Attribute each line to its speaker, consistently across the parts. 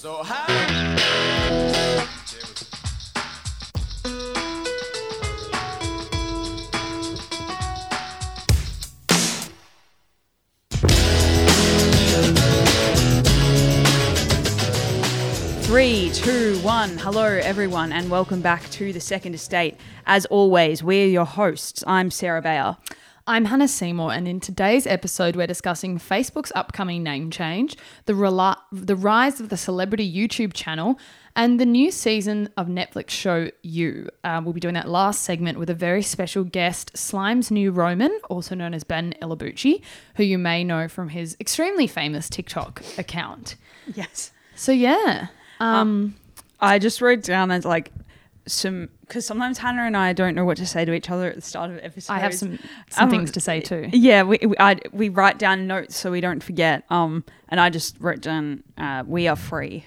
Speaker 1: So how?
Speaker 2: Three, two, one. Hello, everyone, and welcome back to the Second Estate. As always, we're your hosts. I'm Sarah Bayer.
Speaker 3: I'm Hannah Seymour, and in today's episode, we're discussing Facebook's upcoming name change, the, rela- the rise of the celebrity YouTube channel, and the new season of Netflix show You. Uh, we'll be doing that last segment with a very special guest, Slime's new Roman, also known as Ben Ilobuchi, who you may know from his extremely famous TikTok account.
Speaker 2: Yes.
Speaker 3: So, yeah. Um,
Speaker 2: I just wrote down as like some because sometimes Hannah and I don't know what to say to each other at the start of episodes.
Speaker 3: I have some, some
Speaker 2: Um,
Speaker 3: things to say too.
Speaker 2: Yeah, we we, I, we write down notes so we don't forget. Um, and I just wrote down, uh, "We are free."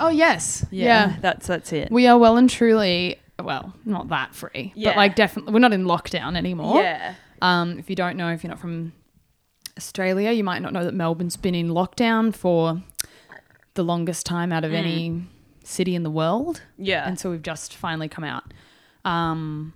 Speaker 3: Oh, yes. yeah.
Speaker 2: that's that's it.
Speaker 3: We are well and truly, well, not that free,
Speaker 2: Yeah.
Speaker 3: but like definitely, we're not in lockdown anymore.
Speaker 2: yeah,
Speaker 3: Um, if you don't know, if you're not from Australia, you might not know that Melbourne's been in lockdown for the longest time out of any city in the world.
Speaker 2: yeah.
Speaker 3: And so we've just finally come out. Um,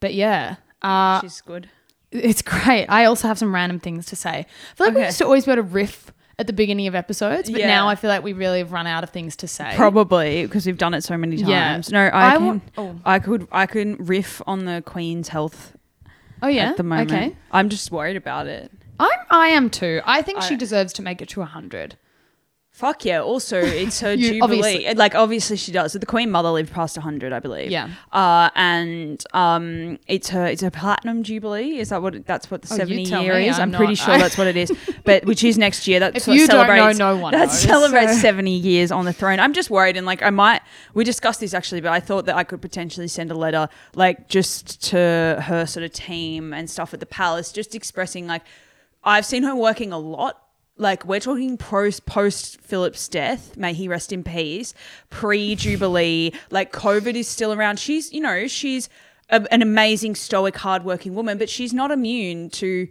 Speaker 3: but yeah, uh,
Speaker 2: She's good.
Speaker 3: it's great. I also have some random things to say. I feel like we used to always be able to riff at the beginning of episodes, but
Speaker 2: Yeah.
Speaker 3: now I feel like we really have run out of things to say.
Speaker 2: Probably because we've done it so many
Speaker 3: Yeah.
Speaker 2: times. No, I,
Speaker 3: I
Speaker 2: can.
Speaker 3: wa- oh.
Speaker 2: I could. I can riff on the Queen's health
Speaker 3: Oh yeah,
Speaker 2: at the moment.
Speaker 3: Okay.
Speaker 2: I'm just worried about it.
Speaker 3: I'm I am too. I think she deserves to make it to hundred.
Speaker 2: Fuck yeah! Also, it's her
Speaker 3: You-
Speaker 2: jubilee.
Speaker 3: obviously.
Speaker 2: Like, obviously, she does. The Queen Mother lived past hundred, I believe.
Speaker 3: Yeah.
Speaker 2: Uh, and um, it's her. It's her platinum jubilee. Is that what? That's what the
Speaker 3: Oh, you
Speaker 2: seventy
Speaker 3: tell
Speaker 2: year
Speaker 3: me.
Speaker 2: is. I'm,
Speaker 3: I'm
Speaker 2: pretty
Speaker 3: not-
Speaker 2: sure that's what it is. But which is next year. That
Speaker 3: If
Speaker 2: of
Speaker 3: you don't know,
Speaker 2: celebrates.
Speaker 3: no one
Speaker 2: That
Speaker 3: knows,
Speaker 2: celebrates
Speaker 3: so-
Speaker 2: seventy years on the throne. I'm just worried, and like I might. We discussed this actually, but I thought that I could potentially send a letter, like just to her sort of team and stuff at the palace, just expressing like I've seen her working a lot. Like we're talking post post Philip's death, may he rest in peace. Pre Jubilee, like COVID is still around. She's you know she's a, an amazing stoic, hardworking woman, but she's not immune to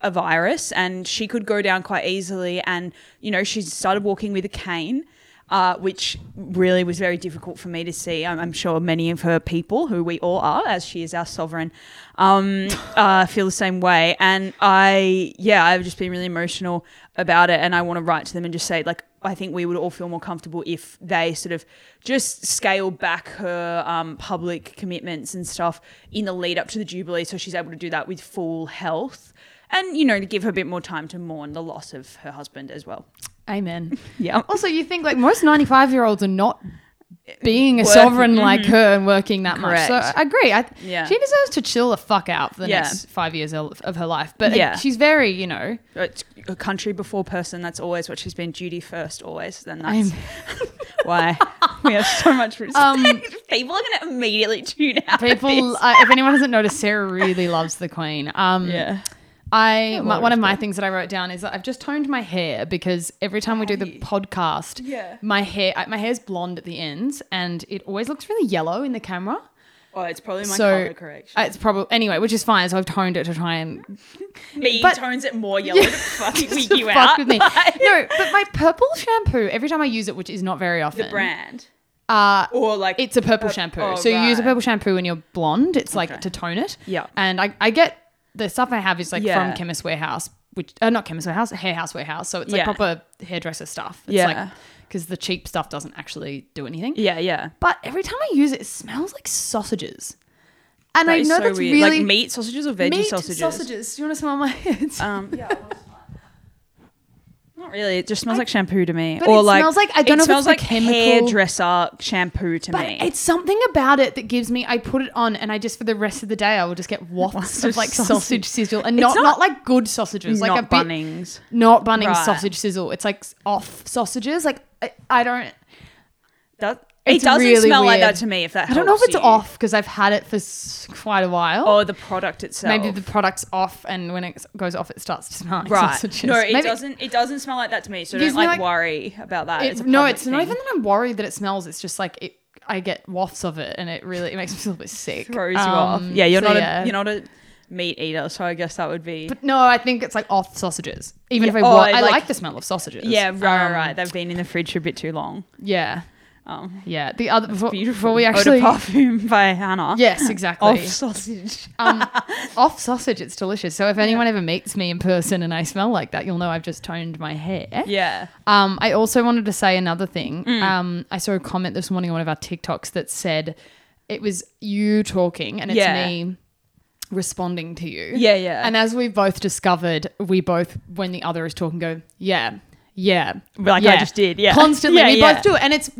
Speaker 2: a virus, and she could go down quite easily. And you know she's started walking with a cane. Uh, which really was very difficult for me to see. I'm, I'm sure many of her people, who we all are, as she is our sovereign, um, uh, feel the same way. And I, yeah, I've just been really emotional about it. And I want to write to them and just say, like, I think we would all feel more comfortable if they sort of just scale back her um, public commitments and stuff in the lead up to the Jubilee so she's able to do that with full health. And, you know, to give her a bit more time to mourn the loss of her husband as well.
Speaker 3: Amen.
Speaker 2: Yeah.
Speaker 3: Also, you think like most 95 year olds are not being a
Speaker 2: Work-
Speaker 3: sovereign like her and working that much. So I agree. I,
Speaker 2: Yeah.
Speaker 3: She deserves to chill the fuck out for the
Speaker 2: Yeah.
Speaker 3: next five years of, of her life. But
Speaker 2: Yeah.
Speaker 3: yeah. she's very, you know,
Speaker 2: It's a country before person. That's always what she's been. Duty first, always. Then that's why we have so much respect.
Speaker 3: Um,
Speaker 2: People are going to immediately tune out.
Speaker 3: people,
Speaker 2: this.
Speaker 3: uh, if anyone hasn't noticed, Sarah really loves the Queen. Um,
Speaker 2: yeah.
Speaker 3: I my, one of my things that I wrote down is that I've just toned my hair because every time we do the podcast,
Speaker 2: Yeah.
Speaker 3: my hair I- my hair's blonde at the ends and it always looks really yellow in the camera.
Speaker 2: Oh, it's probably my
Speaker 3: so
Speaker 2: color correction.
Speaker 3: uh, it's probably anyway, which is fine. So I've toned it to try and
Speaker 2: Me
Speaker 3: but-
Speaker 2: tones it more yellow to fucking wig you
Speaker 3: fuck
Speaker 2: out.
Speaker 3: with me.
Speaker 2: Like,
Speaker 3: no, but my purple shampoo every time I use it, which is not very often.
Speaker 2: the brand
Speaker 3: Uh,
Speaker 2: or like
Speaker 3: it's a purple
Speaker 2: Uh,
Speaker 3: shampoo.
Speaker 2: oh,
Speaker 3: so you use a purple shampoo when you're blonde. It's like
Speaker 2: Okay.
Speaker 3: to tone it.
Speaker 2: Yeah.
Speaker 3: And I, I get the stuff I have is like
Speaker 2: Yeah.
Speaker 3: from Chemist Warehouse, which uh, not Chemist Warehouse, Hair House Warehouse. So it's like
Speaker 2: Yeah.
Speaker 3: proper hairdresser stuff. It's
Speaker 2: Yeah.
Speaker 3: like because the cheap stuff doesn't actually do anything.
Speaker 2: Yeah, yeah.
Speaker 3: But every time I use it, it smells like sausages. And
Speaker 2: That
Speaker 3: I
Speaker 2: is
Speaker 3: know
Speaker 2: so
Speaker 3: that's
Speaker 2: weird.
Speaker 3: really
Speaker 2: like meat sausages or veggie
Speaker 3: meat
Speaker 2: sausages.
Speaker 3: sausages. Do you want to smell my hands?
Speaker 2: Um, yeah. Not really. It just smells like shampoo to me. Or
Speaker 3: it
Speaker 2: like
Speaker 3: smells like- I don't
Speaker 2: it
Speaker 3: know if
Speaker 2: smells
Speaker 3: it's
Speaker 2: like
Speaker 3: chemical-
Speaker 2: hairdresser shampoo to
Speaker 3: But
Speaker 2: me.
Speaker 3: it's something about it that gives me. I put it on, and I just for the rest of the day, I will just get wafts of like
Speaker 2: sausage.
Speaker 3: sausage sizzle, and not,
Speaker 2: not-
Speaker 3: not like good sausages, like a bit
Speaker 2: Bunnings.
Speaker 3: not Bunnings
Speaker 2: Right.
Speaker 3: sausage sizzle. It's like off sausages. Like I, I don't.
Speaker 2: That, it doesn't
Speaker 3: really
Speaker 2: smell like that to me. If that
Speaker 3: I don't know if it's
Speaker 2: you.
Speaker 3: off because I've had it for s- quite a while.
Speaker 2: or the product itself.
Speaker 3: Maybe the product's off, and when it goes off, it starts to smell like
Speaker 2: right.
Speaker 3: sausages.
Speaker 2: No, it
Speaker 3: Maybe-
Speaker 2: doesn't. It doesn't smell like that to me. So don't like,
Speaker 3: like-
Speaker 2: worry about that.
Speaker 3: It-
Speaker 2: it's
Speaker 3: no, it's not even that I'm worried that it smells. It's just like it. I get wafts of it, and it really it makes me feel a bit sick.
Speaker 2: throws you off.
Speaker 3: Um,
Speaker 2: Yeah, you're
Speaker 3: so
Speaker 2: not
Speaker 3: yeah.
Speaker 2: a you're not a meat eater, so I guess that would be.
Speaker 3: But no, I think it's like off sausages. Even if I
Speaker 2: Yeah, oh,
Speaker 3: I
Speaker 2: like-
Speaker 3: like, the smell of sausages.
Speaker 2: yeah, right, right,
Speaker 3: Um,
Speaker 2: right. They've been in the fridge for a bit too long.
Speaker 3: Yeah,
Speaker 2: Um,
Speaker 3: yeah. The other before,
Speaker 2: beautiful.
Speaker 3: before we
Speaker 2: Eau de
Speaker 3: actually,
Speaker 2: parfum by Hannah.
Speaker 3: yes, exactly.
Speaker 2: Off sausage.
Speaker 3: um, off sausage, it's delicious. So if anyone ever meets me in person and I smell like that, you'll know I've just toned my hair.
Speaker 2: Yeah.
Speaker 3: Um, I also wanted to say another thing.
Speaker 2: Mm.
Speaker 3: Um, I saw a comment this morning on one of our TikToks that said it was you talking and it's
Speaker 2: Yeah.
Speaker 3: me responding to you.
Speaker 2: Yeah, yeah.
Speaker 3: And as we've both discovered, we both, when the other is talking, go, yeah, yeah.
Speaker 2: Like
Speaker 3: yeah.
Speaker 2: I just did, yeah.
Speaker 3: Constantly.
Speaker 2: Yeah,
Speaker 3: we
Speaker 2: yeah.
Speaker 3: both do it. And it's,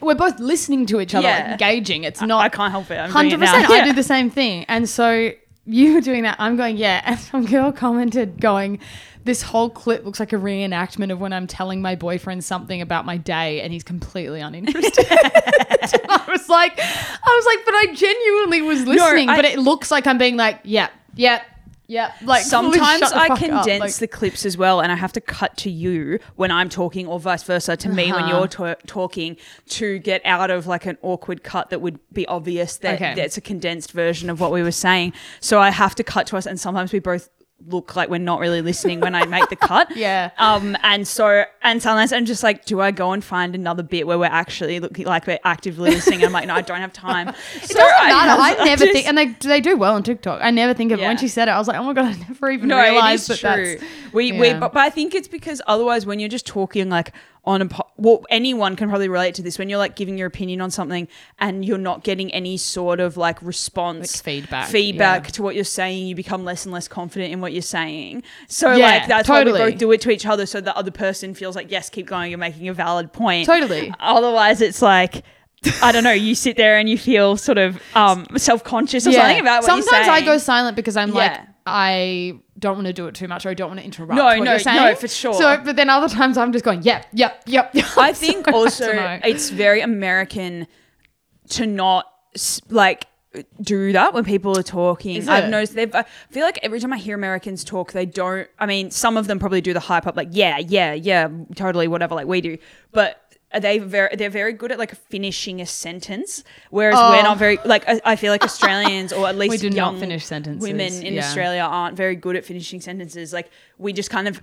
Speaker 3: we're both listening to each other,
Speaker 2: Yeah.
Speaker 3: engaging. It's not.
Speaker 2: I
Speaker 3: not
Speaker 2: can't help it. I'm
Speaker 3: Hundred percent. I do the same thing, and so you were doing that. I'm going, yeah. And some girl commented, going, "This whole clip looks like a reenactment of when I'm telling my boyfriend something about my day, and he's completely uninterested." I was like, I was like, but I genuinely was listening,
Speaker 2: I-
Speaker 3: but it looks like I'm being like, yeah, yeah, yeah. Like
Speaker 2: Sometimes I condense
Speaker 3: like-
Speaker 2: the clips as well, and I have to cut to you when I'm talking, or vice versa to me when
Speaker 3: Uh-huh.
Speaker 2: you're ta- talking to get out of like an awkward cut that would be obvious that
Speaker 3: Okay.
Speaker 2: that's a condensed version of what we were saying. So I have to cut to us, and sometimes we both look like we're not really listening when I make the cut.
Speaker 3: Yeah.
Speaker 2: Um. And so, and sometimes I'm just like, do I go and find another bit where we're actually looking like we're actively listening? I'm like, no, I don't have time.
Speaker 3: It doesn't matter. I never
Speaker 2: just-
Speaker 3: think, and they they do well on TikTok. I never think of it. When she said it, I was like, oh my god, I never even
Speaker 2: No,
Speaker 3: realized that
Speaker 2: true.
Speaker 3: that's.
Speaker 2: We, we but, but I think it's because otherwise, when you're just talking like on a po- well, anyone can probably relate to this. When you're like giving your opinion on something and you're not getting any sort of like response,
Speaker 3: Like feedback,
Speaker 2: feedback
Speaker 3: yeah.
Speaker 2: to what you're saying, you become less and less confident in what you're saying. So
Speaker 3: Yeah,
Speaker 2: like that's why we both do it to each other, so the other person feels like yes, keep going, you're making a valid point.
Speaker 3: Totally.
Speaker 2: Otherwise, it's like. I don't know. You sit there and you feel sort of um, self conscious or something about what
Speaker 3: Sometimes
Speaker 2: you're saying.
Speaker 3: Sometimes I go silent because I'm like I don't want to do it too much or I don't want to interrupt.
Speaker 2: No, no, no, for sure.
Speaker 3: So, but then other times I'm just going, yep, yep, yep. yep.
Speaker 2: I think
Speaker 3: So,
Speaker 2: also
Speaker 3: don't
Speaker 2: it's very American to not like do that when people are talking. I've noticed they've. I feel like every time I hear Americans talk, they don't. I mean, some of them probably do the hype up, like yeah, yeah, yeah, totally, whatever, like we do. But they very they're very good at like finishing a sentence, whereas
Speaker 3: Oh.
Speaker 2: we're not oh. very like. I, I feel like Australians or at least
Speaker 3: We do not finish sentences,
Speaker 2: Women in
Speaker 3: yeah.
Speaker 2: Australia aren't very good at finishing sentences. Like we just kind of.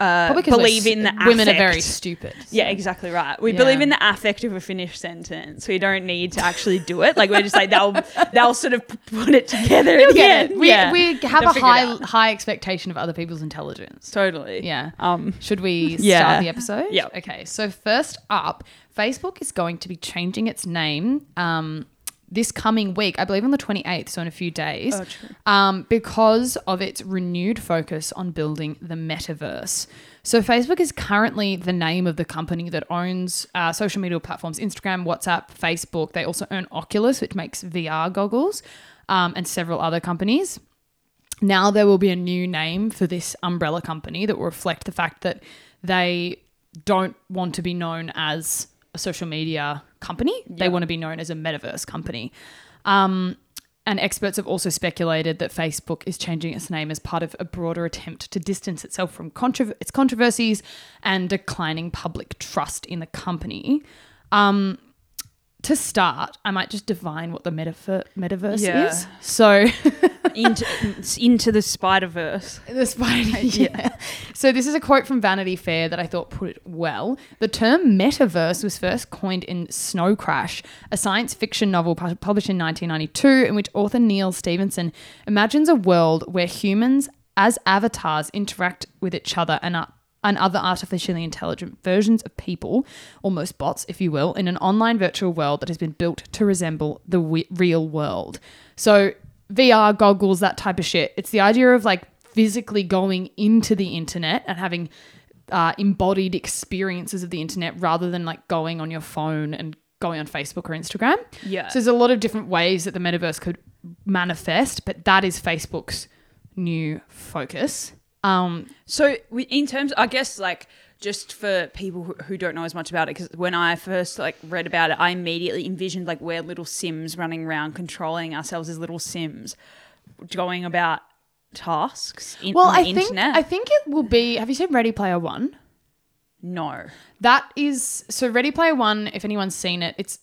Speaker 2: Uh, believe in the
Speaker 3: women are very stupid.
Speaker 2: Yeah, exactly right. We
Speaker 3: Yeah.
Speaker 2: believe in the affect of a finished sentence. We don't need to actually do it. Like we're just like they'll they'll sort of put it together at the
Speaker 3: Yeah,
Speaker 2: end.
Speaker 3: we,
Speaker 2: yeah.
Speaker 3: we have
Speaker 2: They'll
Speaker 3: a high high expectation of other people's intelligence.
Speaker 2: totally.
Speaker 3: Yeah.
Speaker 2: Um.
Speaker 3: Should we start
Speaker 2: Yeah.
Speaker 3: the episode?
Speaker 2: Yeah.
Speaker 3: Okay. So first up, Facebook is going to be changing its name um, this coming week. I believe on the 28th, so in a few days,
Speaker 2: Oh, true.
Speaker 3: um, because of its renewed focus on building the metaverse. So Facebook is currently the name of the company that owns uh, social media platforms Instagram, WhatsApp, Facebook. They also own Oculus, which makes VR goggles, um, and several other companies now there will be a new name for this umbrella company that will reflect the fact that they don't want to be known as a social media company. They want to be known as a metaverse company. Um, and experts have also speculated that Facebook is changing its name as part of a broader attempt to distance itself from controver- its controversies and declining public trust in the company. Um, to start, I might just define what the metaver- metaverse
Speaker 2: Yeah.
Speaker 3: is. So,
Speaker 2: into into the Spider Verse.
Speaker 3: The spider. Yeah. So this is a quote from Vanity Fair that I thought put it well. The term metaverse was first coined in Snow Crash, a science fiction novel pu- published in 1992, in which author Neal Stephenson imagines a world where humans, as avatars, interact with each other and are and other artificially intelligent versions of people, almost bots, if you will, in an online virtual world that has been built to resemble the real world. So, VR goggles, that type of shit. It's the idea of like physically going into the internet and having uh, embodied experiences of the internet rather than like going on your phone and going on Facebook or Instagram.
Speaker 2: Yeah.
Speaker 3: So, there's a lot of different ways that the metaverse could manifest, but that is Facebook's new focus. Um,
Speaker 2: So in terms, I guess like just for people who, who don't know as much about it, because when I first like read about it, I immediately envisioned like we're little Sims running around controlling ourselves as little Sims, going about tasks in,
Speaker 3: Well,
Speaker 2: on the
Speaker 3: I think
Speaker 2: internet.
Speaker 3: I think it will be. Have you seen Ready Player One?
Speaker 2: no.
Speaker 3: That is so. Ready Player One. If anyone's seen it, it's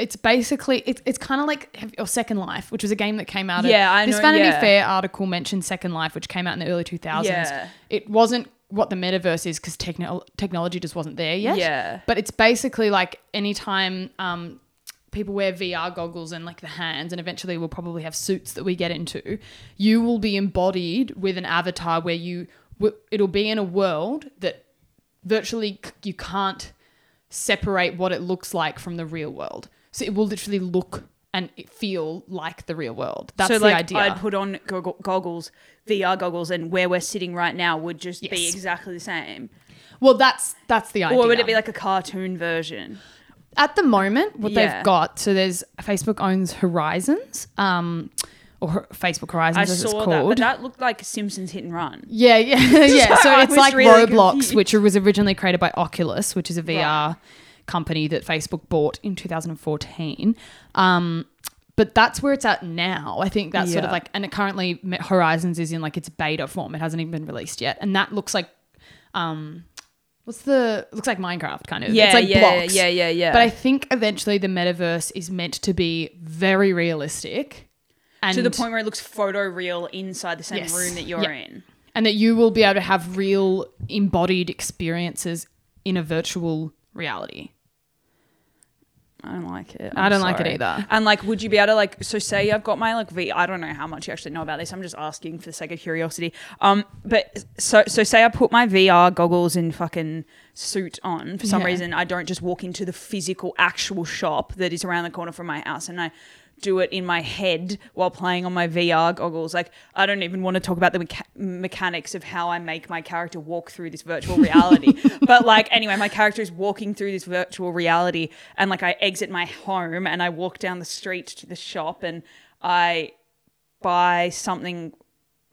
Speaker 3: it's basically it's, it's kind of like have- or Second Life, which was a game that came out.
Speaker 2: Yeah,
Speaker 3: of,
Speaker 2: I
Speaker 3: this
Speaker 2: know,
Speaker 3: Vanity
Speaker 2: yeah.
Speaker 3: Fair article mentioned Second Life, which came out in the early two thousands.
Speaker 2: Yeah.
Speaker 3: It wasn't what the metaverse is because techno- technology just wasn't there yet.
Speaker 2: Yeah.
Speaker 3: but it's basically like anytime um, people wear VR goggles and like the hands, and eventually we'll probably have suits that we get into. You will be embodied with an avatar where you it'll be in a world that virtually you can't separate what it looks like from the real world. So it will literally look and feel like the real world. That's
Speaker 2: so
Speaker 3: the
Speaker 2: like
Speaker 3: idea.
Speaker 2: I'd put on goggle- goggles, VR goggles, and where we're sitting right now would just be exactly the same.
Speaker 3: well, that's that's the idea.
Speaker 2: Or would it be like a cartoon version?
Speaker 3: at the moment what
Speaker 2: Yeah.
Speaker 3: they've got? So there's Facebook owns Horizons, um, or Facebook
Speaker 2: I
Speaker 3: Horizons as it's
Speaker 2: saw
Speaker 3: called.
Speaker 2: that, but that looked like Simpsons Hit and Run.
Speaker 3: Yeah, yeah, yeah. So
Speaker 2: I
Speaker 3: it's like
Speaker 2: really
Speaker 3: Roblox,
Speaker 2: confused.
Speaker 3: which was originally created by Oculus, which is a VR company that Facebook bought in 2014. Um, but that's where it's at now. I think that's sort of like, and it currently Horizons is in like its beta form. It hasn't even been released yet, and that looks like, um, what's the looks like Minecraft kind of.
Speaker 2: Yeah,
Speaker 3: it's like
Speaker 2: yeah,
Speaker 3: blocks.
Speaker 2: yeah, yeah, yeah.
Speaker 3: But I think eventually the metaverse is meant to be very realistic. And
Speaker 2: to the point where it looks photo real inside the same
Speaker 3: Yes.
Speaker 2: room that you're
Speaker 3: Yeah.
Speaker 2: in.
Speaker 3: and that you will be able to have real embodied experiences in a virtual reality.
Speaker 2: I don't like it.
Speaker 3: I
Speaker 2: I'm
Speaker 3: don't like it either.
Speaker 2: And like, would you be able to like? So say I've got my like V. I don't know how much you actually know about this. I'm just asking for the sake of curiosity. Um, but so so say I put my VR goggles and fucking suit on for some
Speaker 3: Yeah.
Speaker 2: reason. I don't just walk into the physical actual shop that is around the corner from my house, and I do it in my head while playing on my VR goggles. Like, I don't even want to talk about the mecha- mechanics of how I make my character walk through this virtual reality. but like, anyway, my character is walking through this virtual reality, and like, I exit my home and I walk down the street to the shop, and I buy something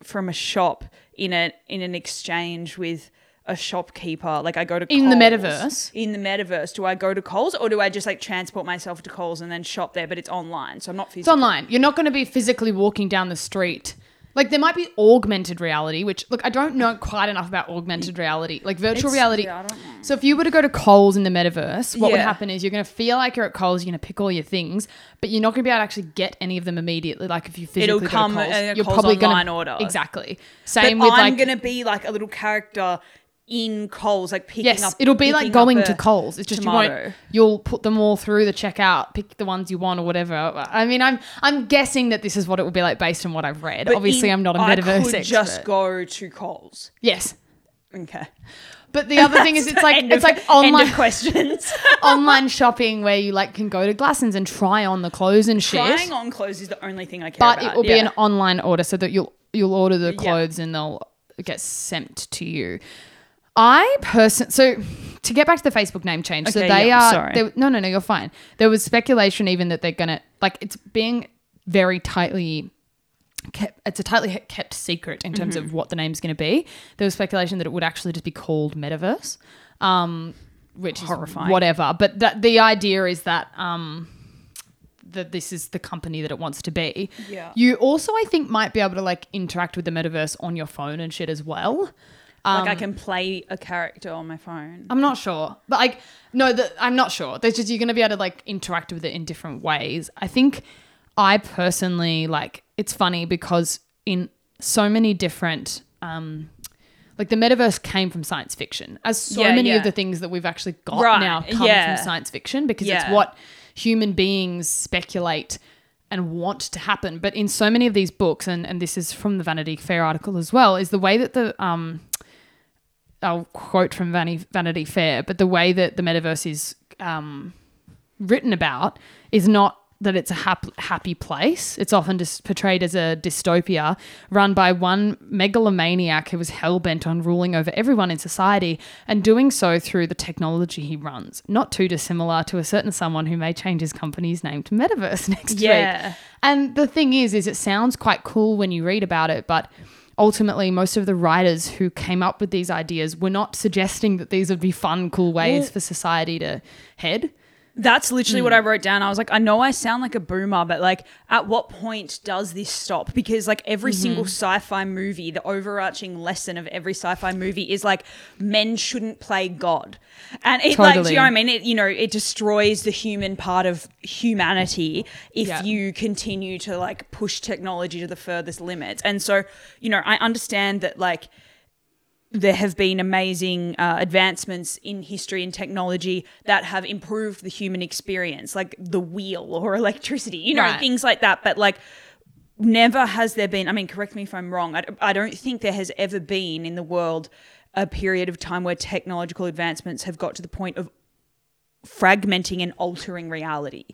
Speaker 2: from a shop in a in an exchange with a shopkeeper. Like I go to Coles'.
Speaker 3: In the metaverse?
Speaker 2: In the metaverse, do I go to Coles or do I just like transport myself to Coles and then shop there? But it's online, so I'm not
Speaker 3: It's
Speaker 2: physically.
Speaker 3: online. You're not going to be physically walking down the street. Like there might be augmented reality, which look, I don't know quite enough about augmented reality. Like virtual
Speaker 2: It's-
Speaker 3: reality.
Speaker 2: yeah, I don't know.
Speaker 3: So if you were to go to Coles in the metaverse, what would
Speaker 2: Yeah.
Speaker 3: happen is you're going to feel like you're at Coles, you're going to pick all your things, but you're not going to be able to actually get any of them immediately. Like if you physically
Speaker 2: It'll
Speaker 3: go to
Speaker 2: come
Speaker 3: Coles,
Speaker 2: a
Speaker 3: you're
Speaker 2: Coles
Speaker 3: probably
Speaker 2: online
Speaker 3: gonna,
Speaker 2: order.
Speaker 3: Exactly.
Speaker 2: But
Speaker 3: Same with
Speaker 2: I'm
Speaker 3: like
Speaker 2: gonna be like a little character in Coles, like picking up
Speaker 3: Yes,
Speaker 2: up.
Speaker 3: it'll be like going to Coles. It's just you won't. You'll put them all through the checkout, pick the ones you want or whatever. I mean, I'm I'm guessing that this is what it will be like based on what I've read.
Speaker 2: But
Speaker 3: Obviously,
Speaker 2: in-
Speaker 3: I'm not a
Speaker 2: I
Speaker 3: metaverse
Speaker 2: could
Speaker 3: expert.
Speaker 2: just go to Coles.
Speaker 3: yes,
Speaker 2: Okay.
Speaker 3: but the other thing is, it's like it's
Speaker 2: of-
Speaker 3: like online
Speaker 2: questions.
Speaker 3: online shopping where you like can go to Glassons and try on the clothes and shit.
Speaker 2: Trying on clothes is the only thing I care
Speaker 3: but
Speaker 2: about.
Speaker 3: it will be an online order so that you'll you'll order the
Speaker 2: Yeah.
Speaker 3: clothes and they'll get sent to you. I person so to get back to the Facebook name change. so
Speaker 2: Okay,
Speaker 3: they
Speaker 2: yeah,
Speaker 3: are
Speaker 2: sorry.
Speaker 3: they- no no no you're fine. There was speculation even that they're gonna like it's being very tightly kept. It's a tightly he- kept secret in terms
Speaker 2: Mm-hmm.
Speaker 3: of what the name's going to be. There was speculation that it would actually just be called Metaverse, um, which is
Speaker 2: Horrifying.
Speaker 3: whatever. But that the idea is that um, that this is the company that it wants to be.
Speaker 2: Yeah.
Speaker 3: You also, I think, might be able to like interact with the metaverse on your phone and shit as well.
Speaker 2: Like I can play a character on my phone.
Speaker 3: I'm not sure, but like, no, the, I'm not sure. There's just you're gonna be able to like interact with it in different ways. I think I personally like. It's funny because in so many different, um, like the metaverse came from science fiction, as so
Speaker 2: Yeah,
Speaker 3: many
Speaker 2: yeah.
Speaker 3: of the things that we've actually got
Speaker 2: Right,
Speaker 3: now come
Speaker 2: yeah.
Speaker 3: from science fiction because it's what human beings speculate and want to happen. But in so many of these books, and and this is from the Vanity Fair article as well, is the way that the um I'll quote from Vanity, Fair, but the way that the metaverse is um, written about is not that it's a hap- happy place. It's often just portrayed as a dystopia run by one megalomaniac who was hell bent on ruling over everyone in society and doing so through the technology he runs. Not too dissimilar to a certain someone who may change his company's name to Metaverse next week.
Speaker 2: Yeah.
Speaker 3: And the thing is, is it sounds quite cool when you read about it, but ultimately, most of the writers who came up with these ideas were not suggesting that these would be fun, cool ways
Speaker 2: Well-
Speaker 3: for society to head.
Speaker 2: That's literally
Speaker 3: Hmm.
Speaker 2: what I wrote down. I was like, I know I sound like a boomer, but like, at what point does this stop? Because like every
Speaker 3: Mm-hmm.
Speaker 2: single sci-fi movie, the overarching lesson of every sci-fi movie is like men shouldn't play God, and it like, do you know what I mean? It you know it destroys the human part of humanity if
Speaker 3: Yeah.
Speaker 2: you continue to like push technology to the furthest limits. And so you know, I understand that like there have been amazing uh, advancements in history and technology that have improved the human experience, like the wheel or electricity, you know,
Speaker 3: Right.
Speaker 2: things like that. But like, never has there been, I mean, correct me if I'm wrong, I, I don't think there has ever been in the world a period of time where technological advancements have got to the point of fragmenting and altering reality.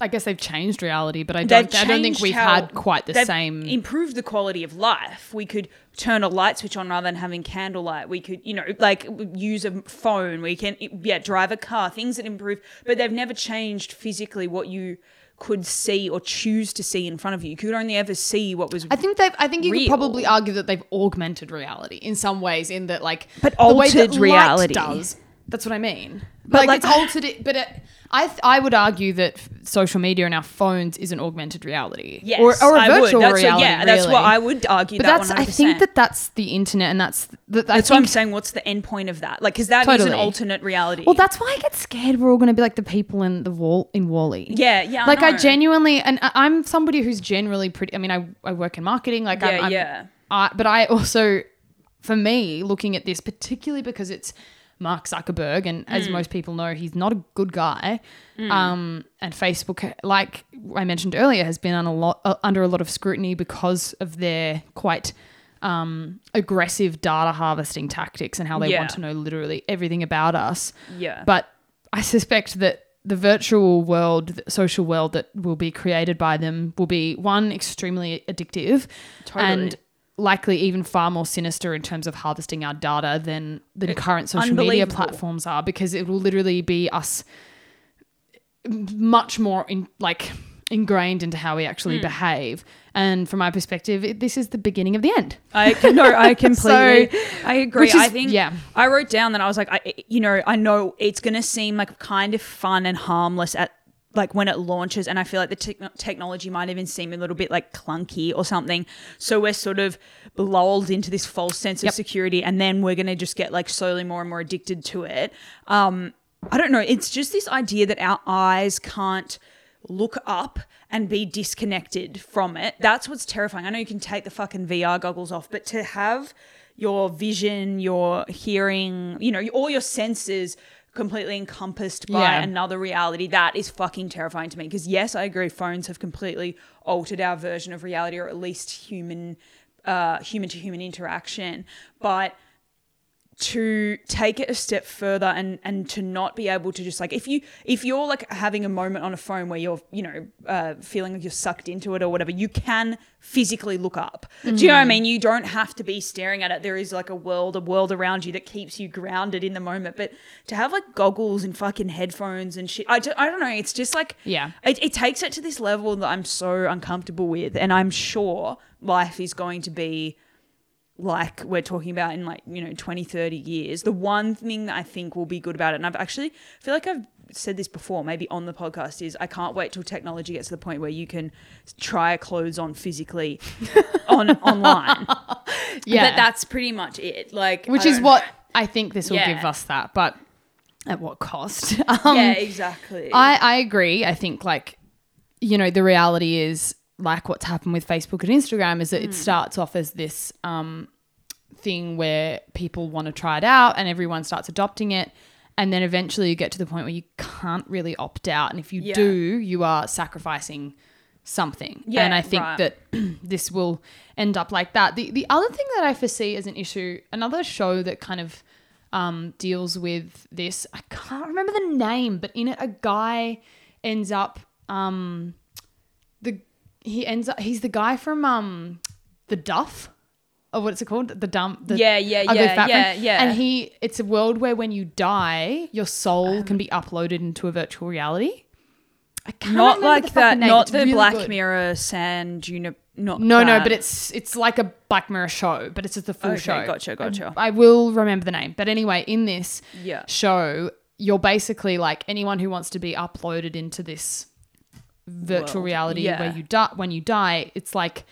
Speaker 3: I guess they've changed reality, but I don't. I don't think we've had quite the
Speaker 2: they've
Speaker 3: same.
Speaker 2: improved the quality of life. We could turn a light switch on rather than having candlelight. We could, you know, like use a phone. We can, yeah, drive a car. Things that improve, but they've never changed physically what you could see or choose to see in front of you. You could only ever see what was.
Speaker 3: I think they've. I think you
Speaker 2: Real.
Speaker 3: could probably argue that they've augmented reality in some ways, in that like
Speaker 2: But
Speaker 3: the way that
Speaker 2: altered
Speaker 3: light
Speaker 2: reality.
Speaker 3: does. That's what I mean.
Speaker 2: But,
Speaker 3: like,
Speaker 2: like-
Speaker 3: it's altered it. But it, I th- I would argue that social media and our phones is an augmented reality.
Speaker 2: yes,
Speaker 3: or, or a
Speaker 2: I would.
Speaker 3: virtual reality.
Speaker 2: yeah, that's what. I would argue.
Speaker 3: But
Speaker 2: that
Speaker 3: that's.
Speaker 2: 100%.
Speaker 3: I think that that's the internet, and that's that. I
Speaker 2: That's what I'm saying. What's the end point of that? Like, because that is
Speaker 3: Totally.
Speaker 2: an alternate reality.
Speaker 3: Well, that's why I get scared. We're all going to be like the people in the wall in WALL-E.
Speaker 2: yeah, yeah.
Speaker 3: like I
Speaker 2: know.
Speaker 3: genuinely, and I- I'm somebody who's generally pretty. I mean, I, I work in marketing. Like,
Speaker 2: Yeah,
Speaker 3: I'm, I'm,
Speaker 2: yeah.
Speaker 3: I, but I also, for me, looking at this, particularly because it's Mark Zuckerberg, and
Speaker 2: Mm.
Speaker 3: as most people know, he's not a good guy. Um, and Facebook, like I mentioned earlier, has been on a lot uh, under a lot of scrutiny because of their quite um, aggressive data harvesting tactics and how they
Speaker 2: Yeah.
Speaker 3: want to know literally everything about us.
Speaker 2: Yeah.
Speaker 3: But I suspect that the virtual world, the social world that will be created by them will be one extremely addictive
Speaker 2: Totally.
Speaker 3: and likely even far more sinister in terms of harvesting our data than than current social media platforms are because it will literally be us much more in like ingrained into how we actually hmm. behave and from my perspective it, this is the beginning of the end
Speaker 2: I can, no, I completely, I agree.
Speaker 3: is-
Speaker 2: I think,
Speaker 3: yeah.
Speaker 2: I wrote down that I was like, I, you know, I know it's going to seem like kind of fun and harmless at like when it launches, and I feel like the techno technology might even seem a little bit like clunky or something. So we're sort of lulled into this false sense of
Speaker 3: Yep.
Speaker 2: security, and then we're going to just get like slowly more and more addicted to it. Um, I don't know. It's just this idea that our eyes can't look up and be disconnected from it. That's what's terrifying. I know you can take the fucking VR goggles off, but to have your vision, your hearing, you know, all your senses completely encompassed by
Speaker 3: Yeah.
Speaker 2: another reality, that is fucking terrifying to me. Because yes, I agree, phones have completely altered our version of reality, or at least human, uh, human to human interaction. But to take it a step further and and to not be able to just like if you if you're like having a moment on a phone where you're you know uh, feeling like you're sucked into it or whatever you can physically look up. Do you know what i mean? You don't have to be staring at it. There is like a world a world around you that keeps you grounded in the moment. But to have like goggles and fucking headphones and shit i, I don't know. It's just like
Speaker 3: Yeah.
Speaker 2: it, it takes it to this level that i'm so uncomfortable with. And i'm sure life is going to be like we're talking about in like you know 20 30 years the one thing that i think will be good about it and i've actually I feel like i've said this before maybe on the podcast is i can't wait till technology gets to the point where you can try clothes on physically on online
Speaker 3: yeah
Speaker 2: but that's pretty much it like
Speaker 3: which is
Speaker 2: don't-
Speaker 3: what I think this will
Speaker 2: Yeah.
Speaker 3: give us that, but at what cost? Um,
Speaker 2: yeah exactly
Speaker 3: I, I agree. I think like, you know, the reality is like what's happened with Facebook and Instagram is that
Speaker 2: Hmm.
Speaker 3: it starts off as this um, thing where people want to try it out and everyone starts adopting it. And then eventually you get to the point where you can't really opt out. And if you
Speaker 2: Yeah.
Speaker 3: do, you are sacrificing something.
Speaker 2: Yeah,
Speaker 3: and I think
Speaker 2: right.
Speaker 3: that this will end up like that. The the other thing that I foresee as an issue, another show that kind of um, deals with this. I can't remember the name, but in it, a guy ends up um, the he ends up he's the guy from um, the Duff. Oh, what's it called? The dump. The
Speaker 2: Yeah, yeah,
Speaker 3: Ugly
Speaker 2: yeah,
Speaker 3: Fat
Speaker 2: yeah,
Speaker 3: Friend.
Speaker 2: yeah.
Speaker 3: And he, it's a world where when you die, your soul can be uploaded into a virtual reality. I can't
Speaker 2: not like that
Speaker 3: name.
Speaker 2: not
Speaker 3: It's
Speaker 2: the
Speaker 3: really
Speaker 2: black
Speaker 3: good.
Speaker 2: mirror sand juni- not
Speaker 3: No, no, but it's it's like a Black Mirror show, but it's just the full
Speaker 2: Okay,
Speaker 3: show.
Speaker 2: gotcha, gotcha.
Speaker 3: I, I will remember the name, but anyway, in this
Speaker 2: Yeah.
Speaker 3: show, you're basically like anyone who wants to be uploaded into this virtual
Speaker 2: World.
Speaker 3: reality
Speaker 2: Yeah.
Speaker 3: where you die when you die it's like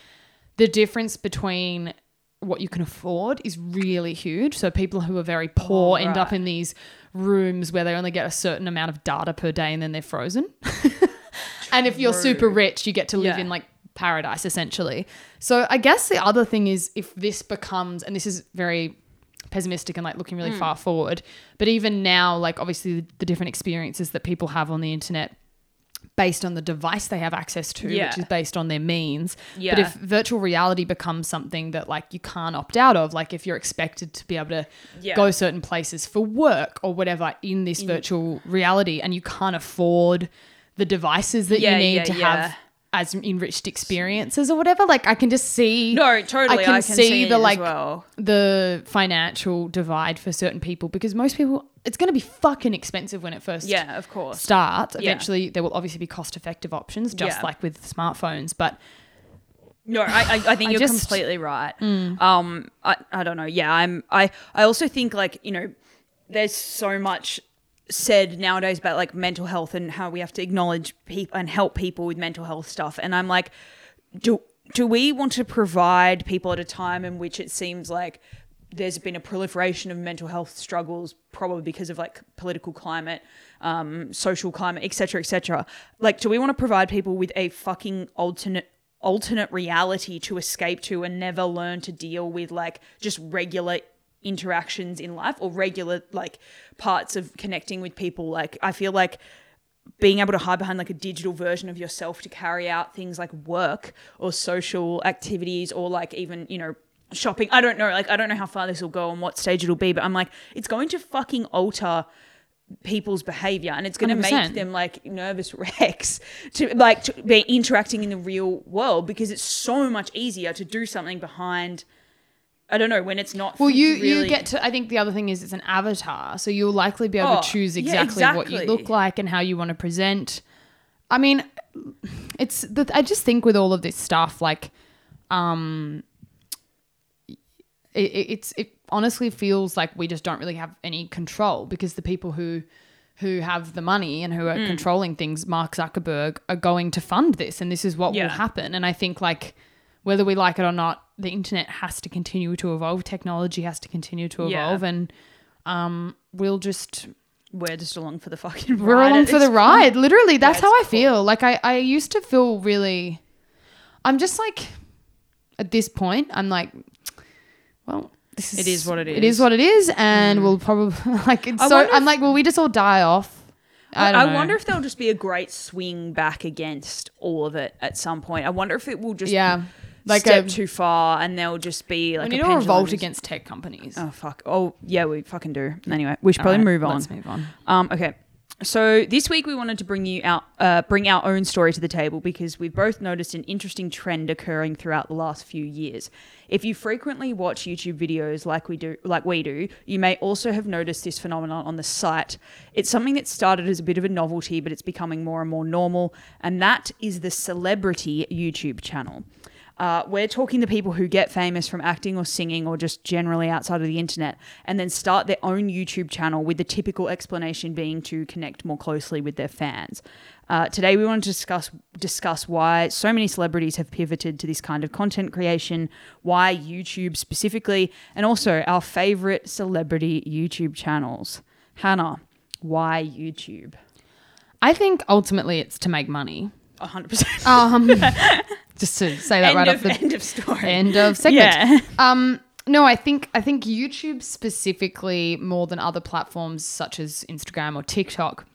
Speaker 3: the difference between what you can afford is really huge so people who are very poor
Speaker 2: Oh,
Speaker 3: end up in these rooms where they only get a certain amount of data per day and then they're frozen and if you're super rich you get to live
Speaker 2: Yeah.
Speaker 3: in like paradise essentially so i guess the other thing is if this becomes and this is very pessimistic and like looking really hmm. far forward but even now like obviously the, the different experiences that people have on the internet based on the device they have access to
Speaker 2: Yeah.
Speaker 3: which is based on their means but if virtual reality becomes something that like you can't opt out of like if you're expected to be able to
Speaker 2: Yeah.
Speaker 3: go certain places for work or whatever in this virtual reality and you can't afford the devices that
Speaker 2: Yeah,
Speaker 3: you need
Speaker 2: yeah,
Speaker 3: to
Speaker 2: yeah.
Speaker 3: have as enriched experiences or whatever like i can just see
Speaker 2: No, totally.
Speaker 3: I can, see,
Speaker 2: see
Speaker 3: the like
Speaker 2: well.
Speaker 3: the financial divide for certain people because most people it's going to be fucking expensive when it first
Speaker 2: Yeah, of course.
Speaker 3: starts.
Speaker 2: Yeah.
Speaker 3: Eventually, there will obviously be cost effective options, just
Speaker 2: Yeah.
Speaker 3: like with smartphones. But
Speaker 2: No, I, I, I think
Speaker 3: I
Speaker 2: you're
Speaker 3: just-
Speaker 2: completely right. Um, I, I don't know. Yeah, I'm. I, I also think like you know, there's so much said nowadays about like mental health and how we have to acknowledge people and help people with mental health stuff. And I'm like, do do we want to provide people at a time in which it seems like there's been a proliferation of mental health struggles, probably because of like political climate, um, social climate, etc., etc. Like, do we want to provide people with a fucking alternate alternate reality to escape to and never learn to deal with like just regular interactions in life or regular like parts of connecting with people? Like, I feel like being able to hide behind like a digital version of yourself to carry out things like work or social activities or like even you know shopping i don't know like i don't know how far this will go and what stage it'll be but i'm like it's going to fucking alter people's behavior and it's going to
Speaker 3: 100%.
Speaker 2: make them like nervous wrecks to like to be interacting in the real world because it's so much easier to do something behind i don't know when it's not
Speaker 3: well, you
Speaker 2: really,
Speaker 3: you get to. I think the other thing is it's an avatar, so you'll likely be able
Speaker 2: Oh,
Speaker 3: to choose
Speaker 2: yeah,
Speaker 3: exactly, what you look like and how you want to present. I mean, it's. The, I just think with all of this stuff, like, um, it, it- it's it honestly feels like we just don't really have any control because the people who who have the money and who are
Speaker 2: Mm.
Speaker 3: controlling things, Mark Zuckerberg, are going to fund this, and this is what
Speaker 2: Yeah.
Speaker 3: will happen. And I think like whether we like it or not, the internet has to continue to evolve. Technology has to continue to
Speaker 2: Yeah.
Speaker 3: evolve, and um, we'll just
Speaker 2: we're just along for the fucking
Speaker 3: we're along for the ride. Literally, that's
Speaker 2: it's
Speaker 3: how I
Speaker 2: cool.
Speaker 3: feel. Like I, I used to feel really. I'm just like, at this point, I'm like, well, this is
Speaker 2: It is what it
Speaker 3: It is
Speaker 2: is. Mm.
Speaker 3: what it is, and we'll probably like. It's
Speaker 2: I
Speaker 3: so I'm
Speaker 2: if-
Speaker 3: like, will we just all die off? I, don't know.
Speaker 2: wonder if there'll just be a great swing back against all of it at some point. I wonder if it will just
Speaker 3: yeah, like
Speaker 2: step
Speaker 3: a,
Speaker 2: too far and they'll just be like
Speaker 3: we
Speaker 2: a
Speaker 3: need to
Speaker 2: pendulum
Speaker 3: revolt
Speaker 2: just-
Speaker 3: against tech companies.
Speaker 2: Oh fuck! Oh yeah, we fucking do. Anyway, we should
Speaker 3: All
Speaker 2: probably
Speaker 3: right,
Speaker 2: move on.
Speaker 3: Let's move on.
Speaker 2: Um, okay. So this week we wanted to bring you out, uh, bring our own story to the table because we've both noticed an interesting trend occurring throughout the last few years. If you frequently watch YouTube videos like we do, like we do, you may also have noticed this phenomenon on the site. It's something that started as a bit of a novelty, but it's becoming more and more normal, and that is the celebrity YouTube channel. Uh, we're talking to people who get famous from acting or singing or just generally outside of the internet and then start their own YouTube channel with the typical explanation being to connect more closely with their fans. Uh, today, we want to discuss discuss why so many celebrities have pivoted to this kind of content creation, why YouTube specifically, and also our favorite celebrity YouTube channels. Hannah, why YouTube?
Speaker 3: I think ultimately it's to make money.
Speaker 2: 100%.
Speaker 3: Um, just to say that
Speaker 2: end,
Speaker 3: right
Speaker 2: of,
Speaker 3: off the
Speaker 2: end of story.
Speaker 3: end of segment.
Speaker 2: Yeah.
Speaker 3: Um, no, I think I think YouTube specifically more than other platforms such as Instagram or TikTok.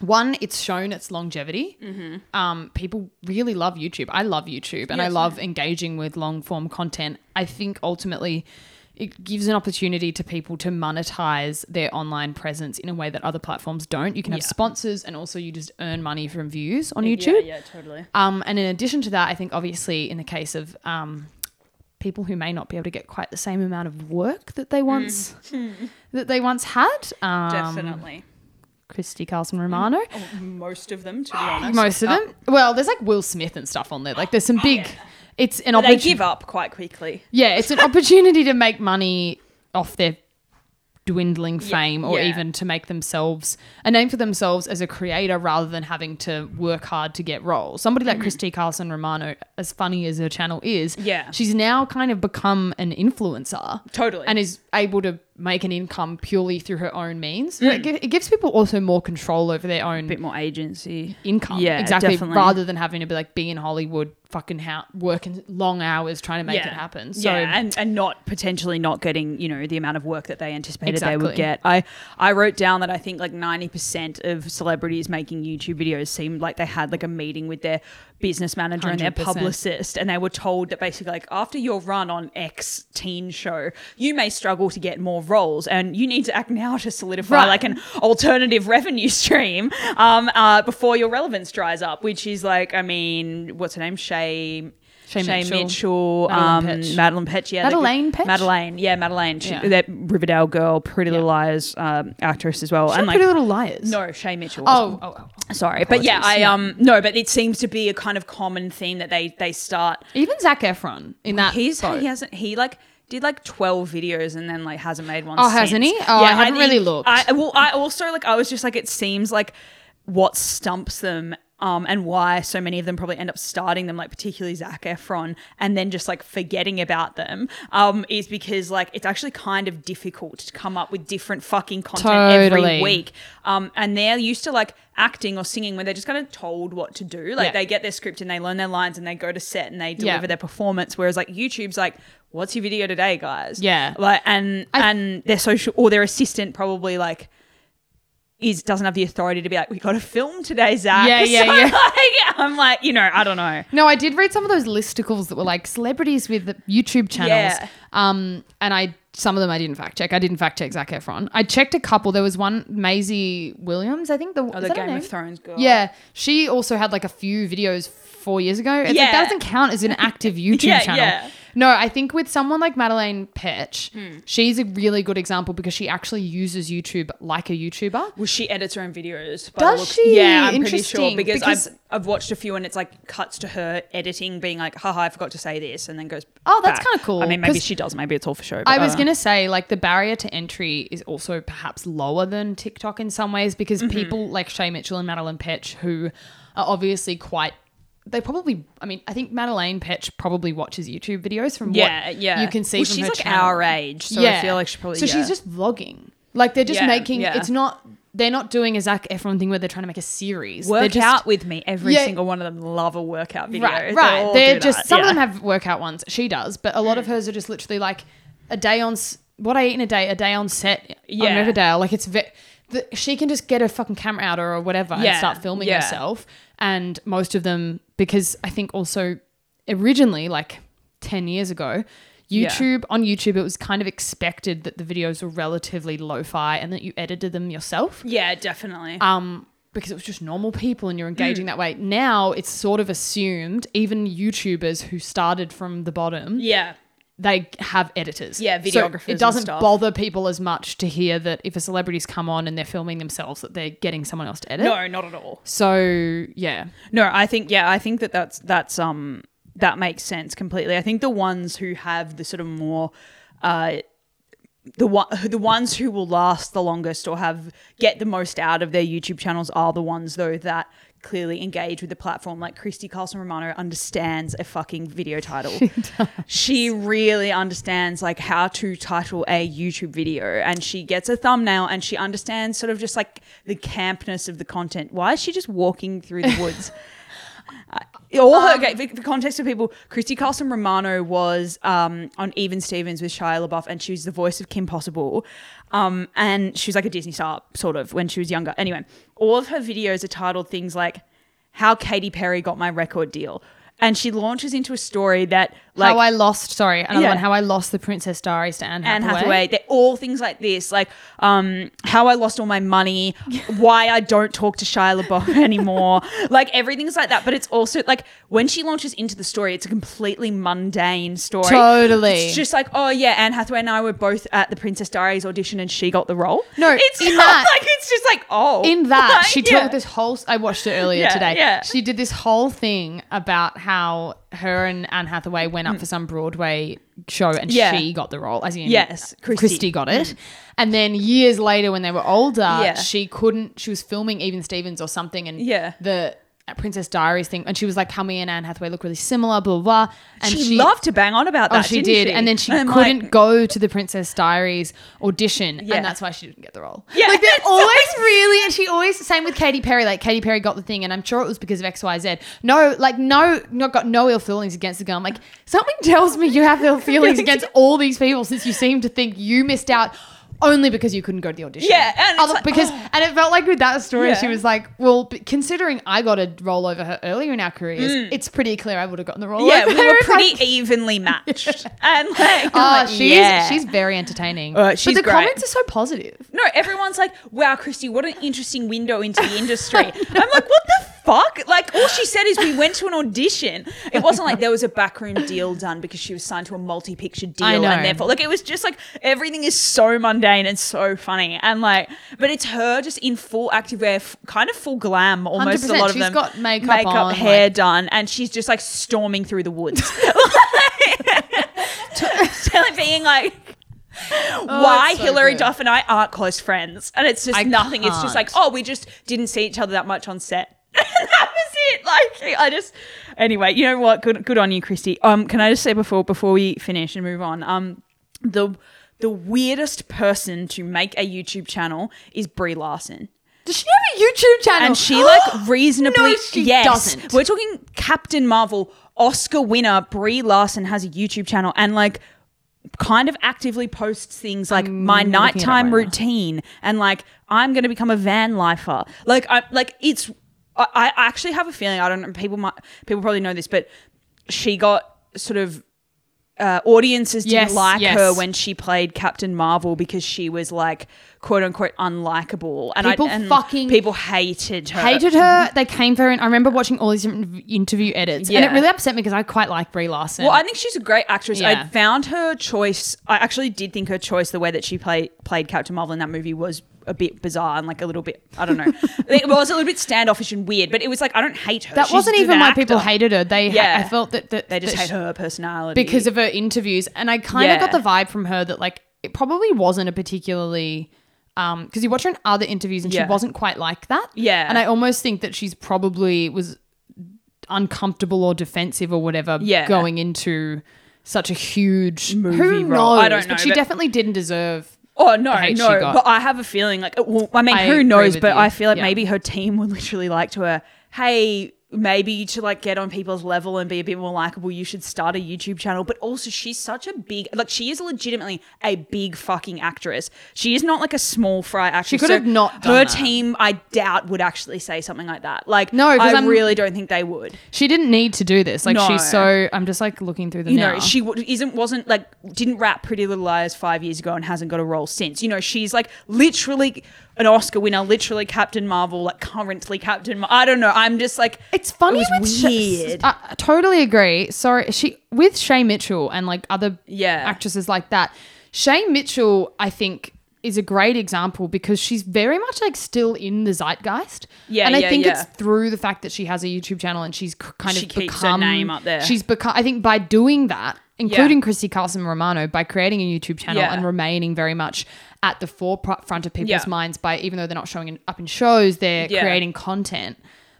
Speaker 3: One, it's shown its longevity. Um, people really love YouTube. I love YouTube, and I
Speaker 2: Yes.
Speaker 3: love engaging with long form content. I think ultimately. It gives an opportunity to people to monetize their online presence in a way that other platforms don't. You can have
Speaker 2: Yeah.
Speaker 3: sponsors and also you just earn money from views on YouTube.
Speaker 2: Yeah, yeah, totally.
Speaker 3: Um, and in addition to that, I think obviously in the case of um, people who may not be able to get quite the same amount of work that they once that they once had, um,
Speaker 2: Definitely.
Speaker 3: Christy Carlson Romano,
Speaker 2: Oh, most of them, to be honest.
Speaker 3: most of them. Well, there's like Will Smith and stuff on there. Like there's some big. It's an
Speaker 2: but they give up quite quickly.
Speaker 3: Yeah, it's an opportunity to make money off their dwindling fame or
Speaker 2: yeah.
Speaker 3: even to make themselves a name for themselves as a creator rather than having to work hard to get roles. Somebody like Christy Carlson Romano, as funny as her channel is,
Speaker 2: Mm-hmm. Yeah.
Speaker 3: she's now kind of become an influencer.
Speaker 2: Totally.
Speaker 3: And is able to make an income purely through her own means.
Speaker 2: Mm.
Speaker 3: It, it gives people also more control over their own
Speaker 2: bit more agency.
Speaker 3: income.
Speaker 2: Yeah,
Speaker 3: exactly.
Speaker 2: definitely.
Speaker 3: Rather than having to be like be in Hollywood, fucking ha- working long hours trying to make it happen. So
Speaker 2: yeah, and, and not potentially not getting you know the amount of work that they anticipated they would get. I I wrote down that I think like ninety percent of celebrities making YouTube videos seemed like they had like a meeting with their business manager and their publicist, and they were told that basically like after your run on X teen show, you may struggle to get more roles, and you need to act now to solidify
Speaker 3: Right.
Speaker 2: like an alternative revenue stream um, uh, before your relevance dries up. Which is like, I mean, what's her name? Shay.
Speaker 3: Shay Mitchell.
Speaker 2: Mitchell,
Speaker 3: Madeleine
Speaker 2: um. Madelaine Petsch, yeah, Madeline
Speaker 3: Madelaine Petsch?
Speaker 2: Madeleine, yeah, Madeleine, she,
Speaker 3: Yeah.
Speaker 2: that Riverdale girl, Pretty Little Liars um, actress as well,
Speaker 3: She's
Speaker 2: and
Speaker 3: Pretty Little Liars.
Speaker 2: no, Shay Mitchell.
Speaker 3: Oh, oh, oh.
Speaker 2: sorry, but yeah, I
Speaker 3: yeah.
Speaker 2: um no, but it seems to be a kind of common theme that they they start.
Speaker 3: Even Zac Efron in that.
Speaker 2: He's
Speaker 3: boat.
Speaker 2: he hasn't he like did like 12 videos and then like hasn't made one
Speaker 3: Oh, hasn't he? Oh, I haven't really
Speaker 2: think-
Speaker 3: looked.
Speaker 2: I well I also like I was just like it seems like what stumps them um, and why so many of them probably end up starting them, like particularly Zac Efron, and then just like forgetting about them, um, is because like it's actually kind of difficult to come up with different fucking content
Speaker 3: Totally.
Speaker 2: every week. Um, and they're used to like acting or singing where they're just kind of told what to do. Like
Speaker 3: Yeah.
Speaker 2: they get their script and they learn their lines and they go to set and they deliver
Speaker 3: Yeah.
Speaker 2: their performance. Whereas like YouTube's like, what's your video today, guys?
Speaker 3: Yeah.
Speaker 2: Like and
Speaker 3: I-
Speaker 2: and their social or their assistant probably like is doesn't have the authority to be like, we got to film today, Zac.
Speaker 3: Yeah, yeah,
Speaker 2: So,
Speaker 3: yeah.
Speaker 2: Like, I'm like, you know, I don't know.
Speaker 3: No, I did read some of those listicles that were like celebrities with YouTube channels.
Speaker 2: Yeah.
Speaker 3: Um, and I some of them I didn't fact check. I didn't fact check Zac Efron. I checked a couple. There was one Maisie Williams, I think. The,
Speaker 2: Oh, the Game of Thrones girl.
Speaker 3: Yeah, she also had like a few videos four years ago. It's like
Speaker 2: Yeah.
Speaker 3: that doesn't count as an active YouTube
Speaker 2: Yeah,
Speaker 3: channel.
Speaker 2: yeah.
Speaker 3: No, I think with someone like Madelaine Petsch,
Speaker 2: Hmm.
Speaker 3: she's a really good example because she actually uses YouTube like a YouTuber.
Speaker 2: Well, she edits her own videos.
Speaker 3: Does she?
Speaker 2: Yeah, I'm pretty sure because,
Speaker 3: because-
Speaker 2: I've I've watched a few and it's like cuts to her editing, being like, "Haha, I forgot to say this," and then goes.
Speaker 3: Oh, that's kinda cool,
Speaker 2: I mean, maybe she does. Maybe it's all for show.
Speaker 3: I was going
Speaker 2: know.
Speaker 3: to say, like, the barrier to entry is also perhaps lower than TikTok in some ways because
Speaker 2: Mm-hmm.
Speaker 3: people like Shay Mitchell and Madelaine Petsch, who are obviously quite. They probably, I mean, I think Madelaine Petsch probably watches YouTube videos from
Speaker 2: Yeah,
Speaker 3: what
Speaker 2: yeah.
Speaker 3: you can see
Speaker 2: Well,
Speaker 3: from
Speaker 2: she's
Speaker 3: her
Speaker 2: like
Speaker 3: channel.
Speaker 2: our age, so I feel like she probably.
Speaker 3: So
Speaker 2: yeah.
Speaker 3: she's just vlogging. Like they're just
Speaker 2: Yeah,
Speaker 3: making.
Speaker 2: yeah.
Speaker 3: It's not. They're not doing a Zac Efron thing where they're trying to make a series.
Speaker 2: work
Speaker 3: just,
Speaker 2: out with me. Every
Speaker 3: Yeah.
Speaker 2: single one of them love a workout video.
Speaker 3: Right,
Speaker 2: They
Speaker 3: right. They're
Speaker 2: do
Speaker 3: just
Speaker 2: that,
Speaker 3: some
Speaker 2: yeah.
Speaker 3: of them have workout ones. She does, but a lot of hers are just literally like a day on. What I eat in a day, a day on set
Speaker 2: Yeah.
Speaker 3: on Riverdale. Like it's ve- the, she can just get a fucking camera out or or whatever and start filming
Speaker 2: yeah.
Speaker 3: herself. And most of them, because I think also originally like ten years ago.
Speaker 2: Yeah.
Speaker 3: YouTube on YouTube, it was kind of expected that the videos were relatively lo-fi and that you edited them yourself
Speaker 2: Yeah, definitely.
Speaker 3: um, because it was just normal people and you're engaging
Speaker 2: Hmm.
Speaker 3: that way. Now it's sort of assumed, even YouTubers who started from the bottom,
Speaker 2: yeah.
Speaker 3: They have editors.
Speaker 2: Yeah,
Speaker 3: So
Speaker 2: videographers
Speaker 3: it doesn't bother people as much to hear that if a celebrity's come on and they're filming themselves, that they're getting someone else to edit.
Speaker 2: No, not at all.
Speaker 3: So yeah,
Speaker 2: No, I think yeah, I think that that's that's um that makes sense completely. I think the ones who have the sort of more uh the one the ones who will last the longest or have get the most out of their YouTube channels are the ones though that clearly engage with the platform like Christy Carlson Romano understands a fucking video title. She, she, really understands like how to title a YouTube video and she gets a thumbnail and she understands sort of just like the campness of the content. Why is she just walking through the woods? All her, okay, for, for context of people, Christy Carlson Romano was um, on Even Stevens with Shia LaBeouf, and she was the voice of Kim Possible. Um, and she was like a Disney star, sort of, when she was younger. Anyway, all of her videos are titled things like "How Katy Perry Got My Record Deal," and she launches into a story that, like,
Speaker 3: how I lost. Sorry, another
Speaker 2: Yeah.
Speaker 3: one. How I lost the Princess Diaries to Anne
Speaker 2: Anne
Speaker 3: Hathaway.
Speaker 2: Hathaway. They're all things like this, like um, how I lost all my money, why I don't talk to Shia LaBeouf anymore, like everything's like that. But it's also like when she launches into the story, it's a completely mundane story.
Speaker 3: Totally.
Speaker 2: it's just like oh yeah, Anne Hathaway and I were both at the Princess Diaries audition, and she got the role.
Speaker 3: No,
Speaker 2: it's not
Speaker 3: that-
Speaker 2: like it's just like oh
Speaker 3: in that
Speaker 2: like,
Speaker 3: she
Speaker 2: yeah.
Speaker 3: took this whole i watched it earlier
Speaker 2: Yeah,
Speaker 3: today
Speaker 2: yeah.
Speaker 3: she did this whole thing about how her and Anne Hathaway went up mm. for some Broadway show and
Speaker 2: Yeah.
Speaker 3: she got the role. As in,
Speaker 2: Yes,
Speaker 3: Christy,
Speaker 2: Christy.
Speaker 3: got it. Mm. And then years later, when they were older,
Speaker 2: Yeah.
Speaker 3: she couldn't. She was filming Even Stevens or something, and
Speaker 2: Yeah.
Speaker 3: the Princess Diaries thing, and she was like, "Hummy and Anne Hathaway look really similar." Blah blah. blah. And
Speaker 2: she, loved to bang on about oh, that.
Speaker 3: Oh, she did,
Speaker 2: she?
Speaker 3: and then she
Speaker 2: I'm
Speaker 3: couldn't
Speaker 2: like,
Speaker 3: go to the Princess Diaries audition,
Speaker 2: Yeah.
Speaker 3: and that's why she didn't get the role.
Speaker 2: Yeah,
Speaker 3: like they're always really, and she always same with Katy Perry. Like Katy Perry got the thing, and I'm sure it was because of X, Y, Z. No, like no, not got no ill feelings against the girl. I'm like something tells me you have ill feelings against all these people since you seem to think you missed out. Only because you couldn't go to the audition.
Speaker 2: Yeah, and
Speaker 3: Other-
Speaker 2: like,
Speaker 3: because
Speaker 2: oh.
Speaker 3: and it felt like with that story,
Speaker 2: Yeah.
Speaker 3: she was like, "Well, b- considering I got a role over her earlier in our careers, it's pretty clear I would have gotten the role."
Speaker 2: Mm. yeah, we
Speaker 3: her."
Speaker 2: were
Speaker 3: It's like-
Speaker 2: pretty evenly matched, and like,
Speaker 3: Oh,
Speaker 2: like,
Speaker 3: she's
Speaker 2: yeah.
Speaker 3: she's very entertaining.
Speaker 2: Uh, she's
Speaker 3: but the
Speaker 2: great.
Speaker 3: comments are so positive.
Speaker 2: No, everyone's like, wow, Christy, what an interesting window into the industry. I'm like, what the fuck? Like, all she said is we went to an audition. It wasn't like there was a backroom deal done because she was signed to a multi picture deal.
Speaker 3: I know.
Speaker 2: And therefore, like, it was just like everything is so mundane and so funny. And like, but it's her just in full activewear, f- kind of full glam almost. A
Speaker 3: 100%.
Speaker 2: lot of
Speaker 3: She's
Speaker 2: them.
Speaker 3: got makeup on,
Speaker 2: hair
Speaker 3: like-
Speaker 2: done. And she's just like storming through the woods. Like, being like, oh, why
Speaker 3: it's so
Speaker 2: Hilary
Speaker 3: good.
Speaker 2: Duff and I aren't close friends. And it's just
Speaker 3: I
Speaker 2: nothing. It's just like, oh, we just didn't see each other that much on set. that was it. Like I just anyway, you know what? Good good on you, Christy. Um, can I just say before before we finish and move on, um the the weirdest person to make a YouTube channel is Brie Larson.
Speaker 3: Does she have a YouTube channel?
Speaker 2: And she like reasonably
Speaker 3: No, she
Speaker 2: yes.
Speaker 3: doesn't.
Speaker 2: We're talking Captain Marvel, Oscar winner Brie Larson has a YouTube channel and like kind of actively posts things like my
Speaker 3: it up
Speaker 2: nighttime
Speaker 3: right now.
Speaker 2: routine and like I'm going to become a van lifer. Like I like it's I, I actually have a feeling I don't know people might people probably know this but she got sort of uh, audiences didn't
Speaker 3: Yes,
Speaker 2: like
Speaker 3: yes.
Speaker 2: her when she played Captain Marvel because she was like quote unquote unlikable and
Speaker 3: People
Speaker 2: I, and
Speaker 3: fucking
Speaker 2: people hated her
Speaker 3: hated her. They came for her, and I remember watching all these different interview edits, and it really upset me because I quite like Brie Larson.
Speaker 2: Well, I think she's a great actress. I found her choice. I actually did think her choice, the way that she played played Captain Marvel in that movie, was a bit bizarre and like a little bit. I don't know. it was a little bit standoffish and weird, but it was like I don't hate her.
Speaker 3: that
Speaker 2: She's
Speaker 3: wasn't even why
Speaker 2: actor.
Speaker 3: people hated her. They,
Speaker 2: Yeah.
Speaker 3: I felt that, that
Speaker 2: They just
Speaker 3: that
Speaker 2: hate
Speaker 3: she-
Speaker 2: her personality
Speaker 3: because of her interviews, and I kind of
Speaker 2: Yeah.
Speaker 3: got the vibe from her that like it probably wasn't a particularly. Um, because you watch her in other interviews and
Speaker 2: Yeah.
Speaker 3: she wasn't quite like that.
Speaker 2: Yeah.
Speaker 3: and I almost think that she's probably was uncomfortable or defensive or whatever.
Speaker 2: Yeah.
Speaker 3: going into such a huge
Speaker 2: Movie
Speaker 3: Who
Speaker 2: role.
Speaker 3: knows?
Speaker 2: I don't know,
Speaker 3: but she
Speaker 2: but-
Speaker 3: definitely didn't deserve.
Speaker 2: Oh no,
Speaker 3: the hate she
Speaker 2: no! But I have a feeling like, well, I mean,
Speaker 3: I
Speaker 2: who knows? But
Speaker 3: you.
Speaker 2: I feel like
Speaker 3: Yeah.
Speaker 2: maybe her team would literally like to her. Hey, maybe to like get on people's level and be a bit more likable, you should start a YouTube channel. But also, she's such a big, like, she is legitimately a big fucking actress. She is not like a small fry actress.
Speaker 3: She could have not done
Speaker 2: Her
Speaker 3: that.
Speaker 2: team, I doubt, would actually say something like that. Like,
Speaker 3: No,
Speaker 2: I
Speaker 3: I'm-
Speaker 2: really don't think they would.
Speaker 3: She didn't need to do this. Like
Speaker 2: No.
Speaker 3: she's so. I'm just like looking through the
Speaker 2: you
Speaker 3: now.
Speaker 2: know, she w- isn't wasn't like didn't rap Pretty Little Liars five years ago and hasn't got a role since. You know, she's like literally an Oscar winner, literally Captain Marvel, like currently Captain. Mar- I don't know. I'm just like
Speaker 3: It's funny
Speaker 2: it
Speaker 3: with
Speaker 2: was
Speaker 3: Sh-
Speaker 2: weird.
Speaker 3: I I totally agree. Sorry, she with Shay Mitchell and like other
Speaker 2: Yeah.
Speaker 3: actresses like that. Shay Mitchell, I think, is a great example because she's very much like still in the zeitgeist.
Speaker 2: Yeah,
Speaker 3: and I
Speaker 2: yeah,
Speaker 3: think
Speaker 2: yeah.
Speaker 3: it's through the fact that she has a YouTube channel and she's kind
Speaker 2: She
Speaker 3: of
Speaker 2: keeps her
Speaker 3: become
Speaker 2: name up there.
Speaker 3: She's become. I think by doing that, including Christy Carlson Romano, by creating a YouTube channel
Speaker 2: Yeah.
Speaker 3: and remaining very much at the forefront of people's
Speaker 2: Yeah.
Speaker 3: minds by even though they're not showing up in shows, they're
Speaker 2: Yeah.
Speaker 3: creating content.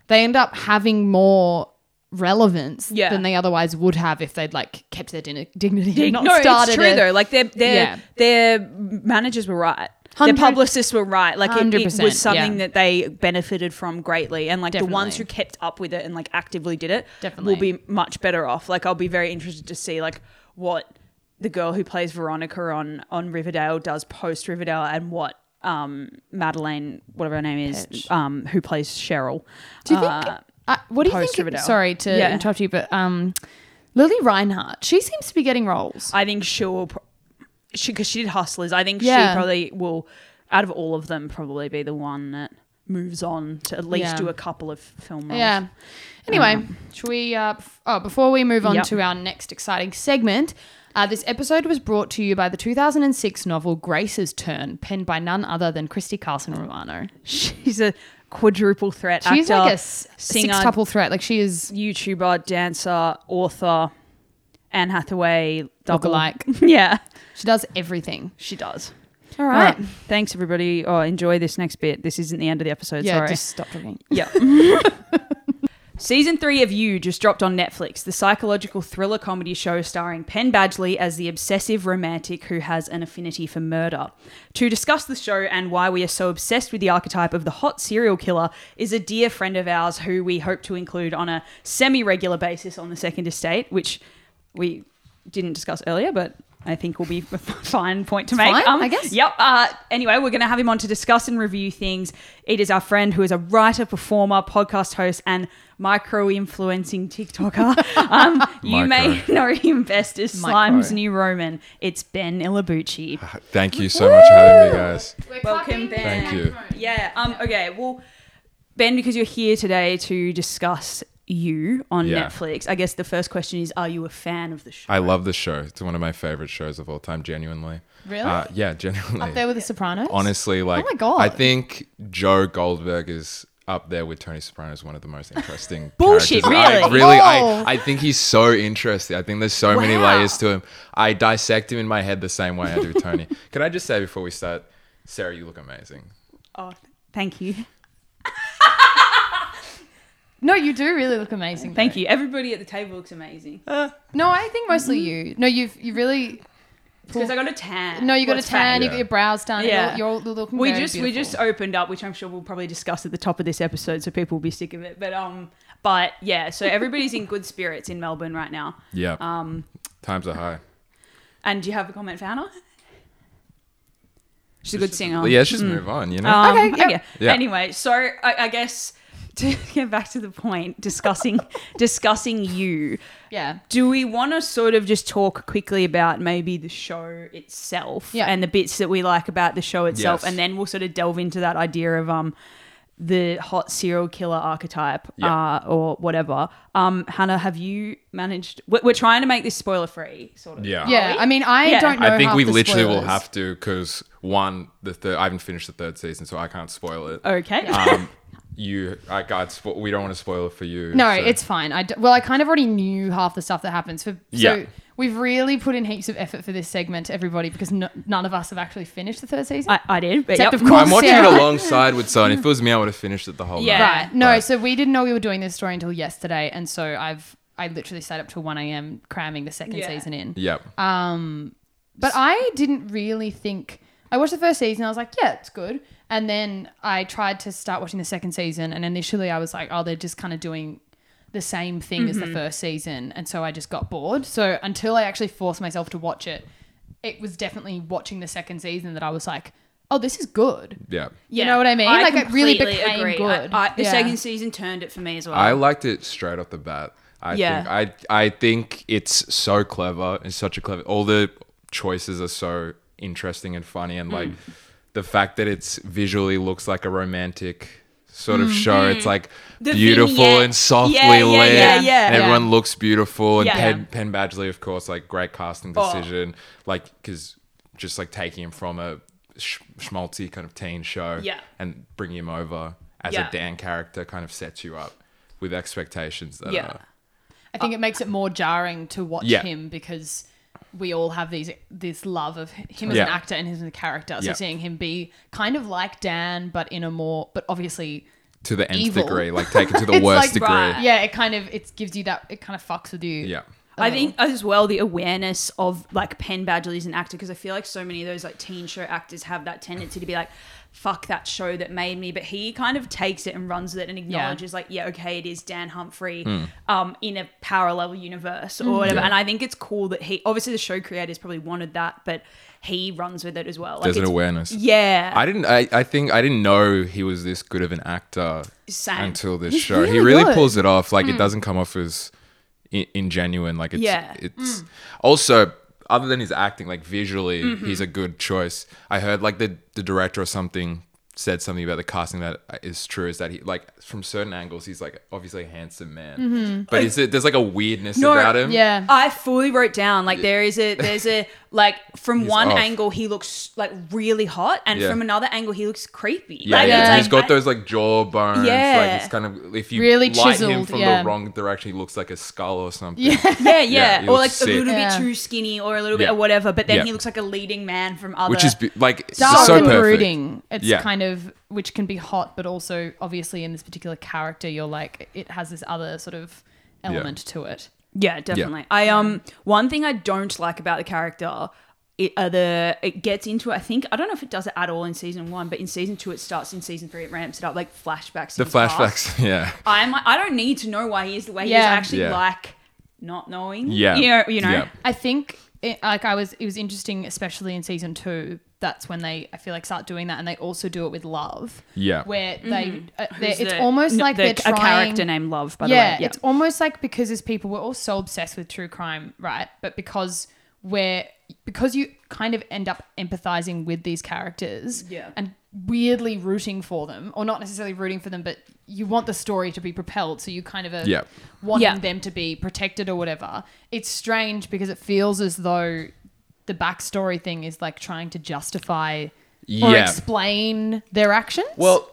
Speaker 3: They end up having more relevance
Speaker 2: Yeah.
Speaker 3: than they otherwise would have if they'd like kept their din- dignity and not
Speaker 2: no,
Speaker 3: started
Speaker 2: it's true though. Like their their
Speaker 3: Yeah.
Speaker 2: their managers were right. Their publicists were right. Like it, it was something
Speaker 3: yeah.
Speaker 2: that they benefited from greatly, and like the ones who kept up with it and like actively did it
Speaker 3: Definitely.
Speaker 2: will be much better off. Like I'll be very interested to see like what the girl who plays Veronica on on Riverdale does post Riverdale, and what um Madelaine, whatever her name is, um who plays Cheryl.
Speaker 3: Do you think?
Speaker 2: uh,
Speaker 3: uh, what do you think?
Speaker 2: Riverdale.
Speaker 3: Sorry to
Speaker 2: Yeah.
Speaker 3: interrupt you, but um, Lili Reinhart, she seems to be getting roles.
Speaker 2: I think she'll, pro- she because she did Hustlers. I think
Speaker 3: Yeah.
Speaker 2: she probably will, out of all of them, probably be the one that moves on to at least
Speaker 3: Yeah.
Speaker 2: do a couple of film roles.
Speaker 3: Yeah. Anyway, should we? Uh, f- oh, before we move on
Speaker 2: Yep.
Speaker 3: to our next exciting segment, Uh, this episode was brought to you by the 2006 novel Grace's Turn, penned by none other than Christy Carlson Romano.
Speaker 2: She's a quadruple threat
Speaker 3: She's
Speaker 2: actor,
Speaker 3: like a s-
Speaker 2: singer,
Speaker 3: six-tuple threat. Like she is
Speaker 2: YouTuber, dancer, author, Anne Hathaway, double.
Speaker 3: Lookalike.
Speaker 2: yeah,
Speaker 3: she does everything.
Speaker 2: she does.
Speaker 3: All
Speaker 2: All right. Thanks, everybody. Oh, enjoy this next bit. This isn't the end of the episode.
Speaker 3: Yeah,
Speaker 2: Sorry.
Speaker 3: just stop talking.
Speaker 2: Yeah. Season three of You just dropped on Netflix, the psychological thriller comedy show starring Penn Badgley as the obsessive romantic who has an affinity for murder. To discuss the show and why we are so obsessed with the archetype of the hot serial killer is a dear friend of ours who we hope to include on a semi regular basis on the Second Estate, which we didn't discuss earlier, but I think will be a fine point to make.
Speaker 3: fine, I guess.
Speaker 2: Yep. Uh, anyway, we're going to have him on to discuss and review things. It is our friend who is a writer, performer, podcast host, and micro influencing TikToker. Um, you may know him best as
Speaker 3: Micro.
Speaker 2: Slime's new Roman. It's Ben Ilobuchi.
Speaker 4: Thank you so much for having me, guys.
Speaker 2: Welcome, Ben.
Speaker 4: Thank you.
Speaker 2: Yeah. Um. Okay. Well, Ben, because you're here today to discuss you on
Speaker 4: Yeah.
Speaker 2: Netflix, I guess the first question is: Are you a fan of the show?
Speaker 4: I love the show. It's one of my favorite shows of all time, genuinely.
Speaker 3: Really?
Speaker 4: Uh, yeah, genuinely.
Speaker 3: Up there with the Sopranos.
Speaker 4: Honestly, like, oh
Speaker 3: my God.
Speaker 4: I think Joe Goldberg is up there with Tony Soprano as one of the most interesting
Speaker 2: Bullshit,
Speaker 4: characters. I,
Speaker 2: really?
Speaker 4: really,
Speaker 3: Oh.
Speaker 4: I, I think he's so interesting. I think there's so many layers to him. I dissect him in my head the same way I do Tony. Can I just say before we start, Sarah, you look amazing.
Speaker 2: oh, thank you.
Speaker 3: No, you do really look amazing.
Speaker 2: Thank
Speaker 3: though.
Speaker 2: you. Everybody at the table looks amazing.
Speaker 3: No, I think mostly you. No, you've you really.
Speaker 2: Because I got a tan.
Speaker 3: No, you got
Speaker 2: Well,
Speaker 3: a
Speaker 2: it's
Speaker 3: tan. You got your brows done.
Speaker 2: Yeah.
Speaker 3: You're, you're looking.
Speaker 2: we
Speaker 3: very
Speaker 2: just we just opened up, which I'm sure we'll probably discuss at the top of this episode, so people will be sick of it. But um, but yeah, so everybody's in good spirits in Melbourne right now.
Speaker 4: Yeah.
Speaker 2: Um,
Speaker 4: Times are high.
Speaker 2: and do you have a comment for Hannah? She's a good singer.
Speaker 4: Yeah, let's just move on, you know?
Speaker 2: Um,
Speaker 3: Okay, yep.
Speaker 4: Yeah.
Speaker 2: Anyway, so I, I guess to get back to the point, discussing discussing you.
Speaker 3: Yeah.
Speaker 2: Do we want to sort of just talk quickly about maybe the show itself
Speaker 3: Yeah.
Speaker 2: and the bits that we like about the show itself,
Speaker 4: Yes.
Speaker 2: and then we'll sort of delve into that idea of um the hot serial killer archetype
Speaker 4: Yeah.
Speaker 2: uh, or whatever. Um, Hannah, have you managed? We're, we're trying to make this spoiler free, sort of.
Speaker 4: Yeah.
Speaker 3: Yeah. I mean, I
Speaker 2: Yeah.
Speaker 3: don't know.
Speaker 4: I think
Speaker 3: half
Speaker 4: we
Speaker 3: the
Speaker 4: literally will have to because one, the third. I haven't finished the third season, so I can't spoil it.
Speaker 2: Okay.
Speaker 4: Um, you, I got. Spo- we don't want to spoil it for you.
Speaker 3: No,
Speaker 4: so-
Speaker 3: it's fine. I d- well, I kind of already knew half the stuff that happens. For, so
Speaker 4: Yeah.
Speaker 3: we've really put in heaps of effort for this segment, everybody, because no, none of us have actually finished the third season.
Speaker 2: I, I did, but
Speaker 3: Except
Speaker 2: yep.
Speaker 3: of course-
Speaker 4: I'm watching
Speaker 3: Sarah.
Speaker 4: it alongside with someone. If it was me, I would have finished it the whole time.
Speaker 2: Yeah.
Speaker 4: night.
Speaker 3: right. No,
Speaker 4: But-
Speaker 3: so we didn't know we were doing this story until yesterday, and so I've I literally stayed up till one a.m. cramming the second
Speaker 2: Yeah.
Speaker 3: season in.
Speaker 4: Yep.
Speaker 3: Um, but I didn't really think. I watched the first season. I was like, yeah, it's good. And then I tried to start watching the second season, and initially I was like, oh, they're just kind of doing the same thing as the mm-hmm. first season, and so I just got bored. So until I actually forced myself to watch it, it was definitely watching the second season that I was like, oh, this is good.
Speaker 4: Yeah.
Speaker 3: You know what I mean? Like, it really
Speaker 2: completely
Speaker 3: became good.
Speaker 2: I, I, the
Speaker 3: Yeah.
Speaker 2: second season turned it for me as well.
Speaker 4: I liked it straight off the bat. I
Speaker 2: Yeah.
Speaker 4: think I I think it's so clever. It's such a clever. All the choices are so interesting and funny, and like mm. The fact that it's visually looks like a romantic sort of show. It's mm-hmm. like
Speaker 2: The
Speaker 4: beautiful
Speaker 2: vignette.
Speaker 4: and softly
Speaker 2: Yeah, yeah,
Speaker 4: lit,
Speaker 2: yeah, yeah.
Speaker 4: and
Speaker 3: Yeah.
Speaker 4: everyone looks beautiful. And
Speaker 2: Yeah.
Speaker 4: Penn, Penn Badgley, of course, like great casting
Speaker 2: Oh.
Speaker 4: decision. Like because just like taking him from a sch- schmaltzy kind of teen show,
Speaker 2: Yeah.
Speaker 4: and bringing him over as
Speaker 2: Yeah.
Speaker 4: a Dan character kind of sets you up with expectations that
Speaker 2: Yeah.
Speaker 4: are
Speaker 3: I think it makes it more jarring to watch
Speaker 4: Yeah.
Speaker 3: him because we all have these this love of him as
Speaker 4: Yeah.
Speaker 3: an actor and him as a character. So
Speaker 4: Yeah.
Speaker 3: seeing him be kind of like Dan, but in a more, but obviously,
Speaker 4: to the nth
Speaker 3: Evil.
Speaker 4: degree, like take it to the worst
Speaker 3: like,
Speaker 4: degree.
Speaker 2: right.
Speaker 3: yeah, it kind of it gives you that it kind of fucks with you.
Speaker 4: Yeah.
Speaker 2: I think as well the awareness of like Penn Badgley as an actor because I feel like so many of those like teen show actors have that tendency to be like, "Fuck that show that made me," but he kind of takes it and runs with it and acknowledges like, "Yeah, okay, it is Dan Humphrey, um, in a parallel universe or whatever."
Speaker 4: Hmm. Yeah.
Speaker 2: And I think it's cool that he obviously the show creators probably wanted that, but he runs with it as well. Like,
Speaker 4: There's an awareness.
Speaker 2: Yeah,
Speaker 4: I didn't. I, I think I didn't know he was this good of an actor
Speaker 2: Same.
Speaker 4: until this
Speaker 3: He's
Speaker 4: show. he
Speaker 3: really
Speaker 4: really
Speaker 3: good.
Speaker 4: pulls it off. Like it doesn't come off as in, ingenuine. Like it's.
Speaker 2: Yeah.
Speaker 4: It's also other than his acting, like visually, mm-hmm. he's a good choice. I heard like the the director or something said something about the casting that is true is that he like from certain angles he's like obviously a handsome man,
Speaker 3: Mm-hmm.
Speaker 4: but is it there's like a weirdness
Speaker 2: No,
Speaker 4: about him.
Speaker 3: Yeah.
Speaker 2: I fully wrote down like there is a there's a like from
Speaker 4: He's
Speaker 2: one
Speaker 4: off.
Speaker 2: angle he looks like really hot and
Speaker 4: Yeah.
Speaker 2: from another angle he looks creepy.
Speaker 4: Yeah,
Speaker 2: like,
Speaker 4: yeah.
Speaker 2: it's
Speaker 3: Yeah.
Speaker 4: he's
Speaker 2: like-
Speaker 4: got those like jawbones.
Speaker 2: Yeah.
Speaker 4: like it's kind of if you
Speaker 3: Really
Speaker 4: light him from
Speaker 3: yeah.
Speaker 4: the wrong direction, he looks like a skull or something.
Speaker 3: Yeah.
Speaker 2: Yeah, yeah,
Speaker 4: Yeah,
Speaker 2: or like
Speaker 4: sick.
Speaker 2: a little
Speaker 3: Yeah.
Speaker 2: bit too skinny, or a little bit
Speaker 4: Yeah.
Speaker 2: or whatever. But then
Speaker 4: Yeah.
Speaker 2: he looks like a leading man from other.
Speaker 4: which is like
Speaker 3: dark
Speaker 4: so
Speaker 3: and
Speaker 4: perfect.
Speaker 3: brooding. It's
Speaker 4: Yeah.
Speaker 3: kind of which can be hot, but also obviously in this particular character, you're like it has this other sort of element to it.
Speaker 2: yeah, definitely. I um one thing I don't like about the character. It, uh, the it gets into I think I don't know if it does it at all in season one, but in season two it starts. In season three it ramps it up like flashbacks.
Speaker 4: The
Speaker 2: in his past.
Speaker 4: flashbacks, yeah,
Speaker 2: I'm like, I don't need to know why he is the way he is. I actually
Speaker 4: Yeah.
Speaker 2: like not knowing.
Speaker 4: Yeah.
Speaker 2: you know, you know.
Speaker 4: Yeah.
Speaker 3: I think it, like I was, it was interesting, especially in season two. That's when they, I feel like, start doing that, and they also do it with love.
Speaker 4: Yeah.
Speaker 3: where they, uh, they're-
Speaker 2: Who's
Speaker 3: it's
Speaker 2: the-
Speaker 3: almost
Speaker 2: no,
Speaker 3: like
Speaker 2: the-
Speaker 3: they're
Speaker 2: a character named Love. By
Speaker 3: yeah,
Speaker 2: the way, yeah,
Speaker 3: it's almost like because as people we're all so obsessed with true crime, right? But because we're because you kind of end up empathizing with these characters,
Speaker 2: Yeah.
Speaker 3: and weirdly rooting for them, or not necessarily rooting for them, but you want the story to be propelled, so you kind of are
Speaker 4: Yeah.
Speaker 3: wanting
Speaker 2: Yeah.
Speaker 3: them to be protected or whatever. It's strange because it feels as though the backstory thing is like trying to justify or
Speaker 4: Yeah.
Speaker 3: explain their actions.
Speaker 4: Well,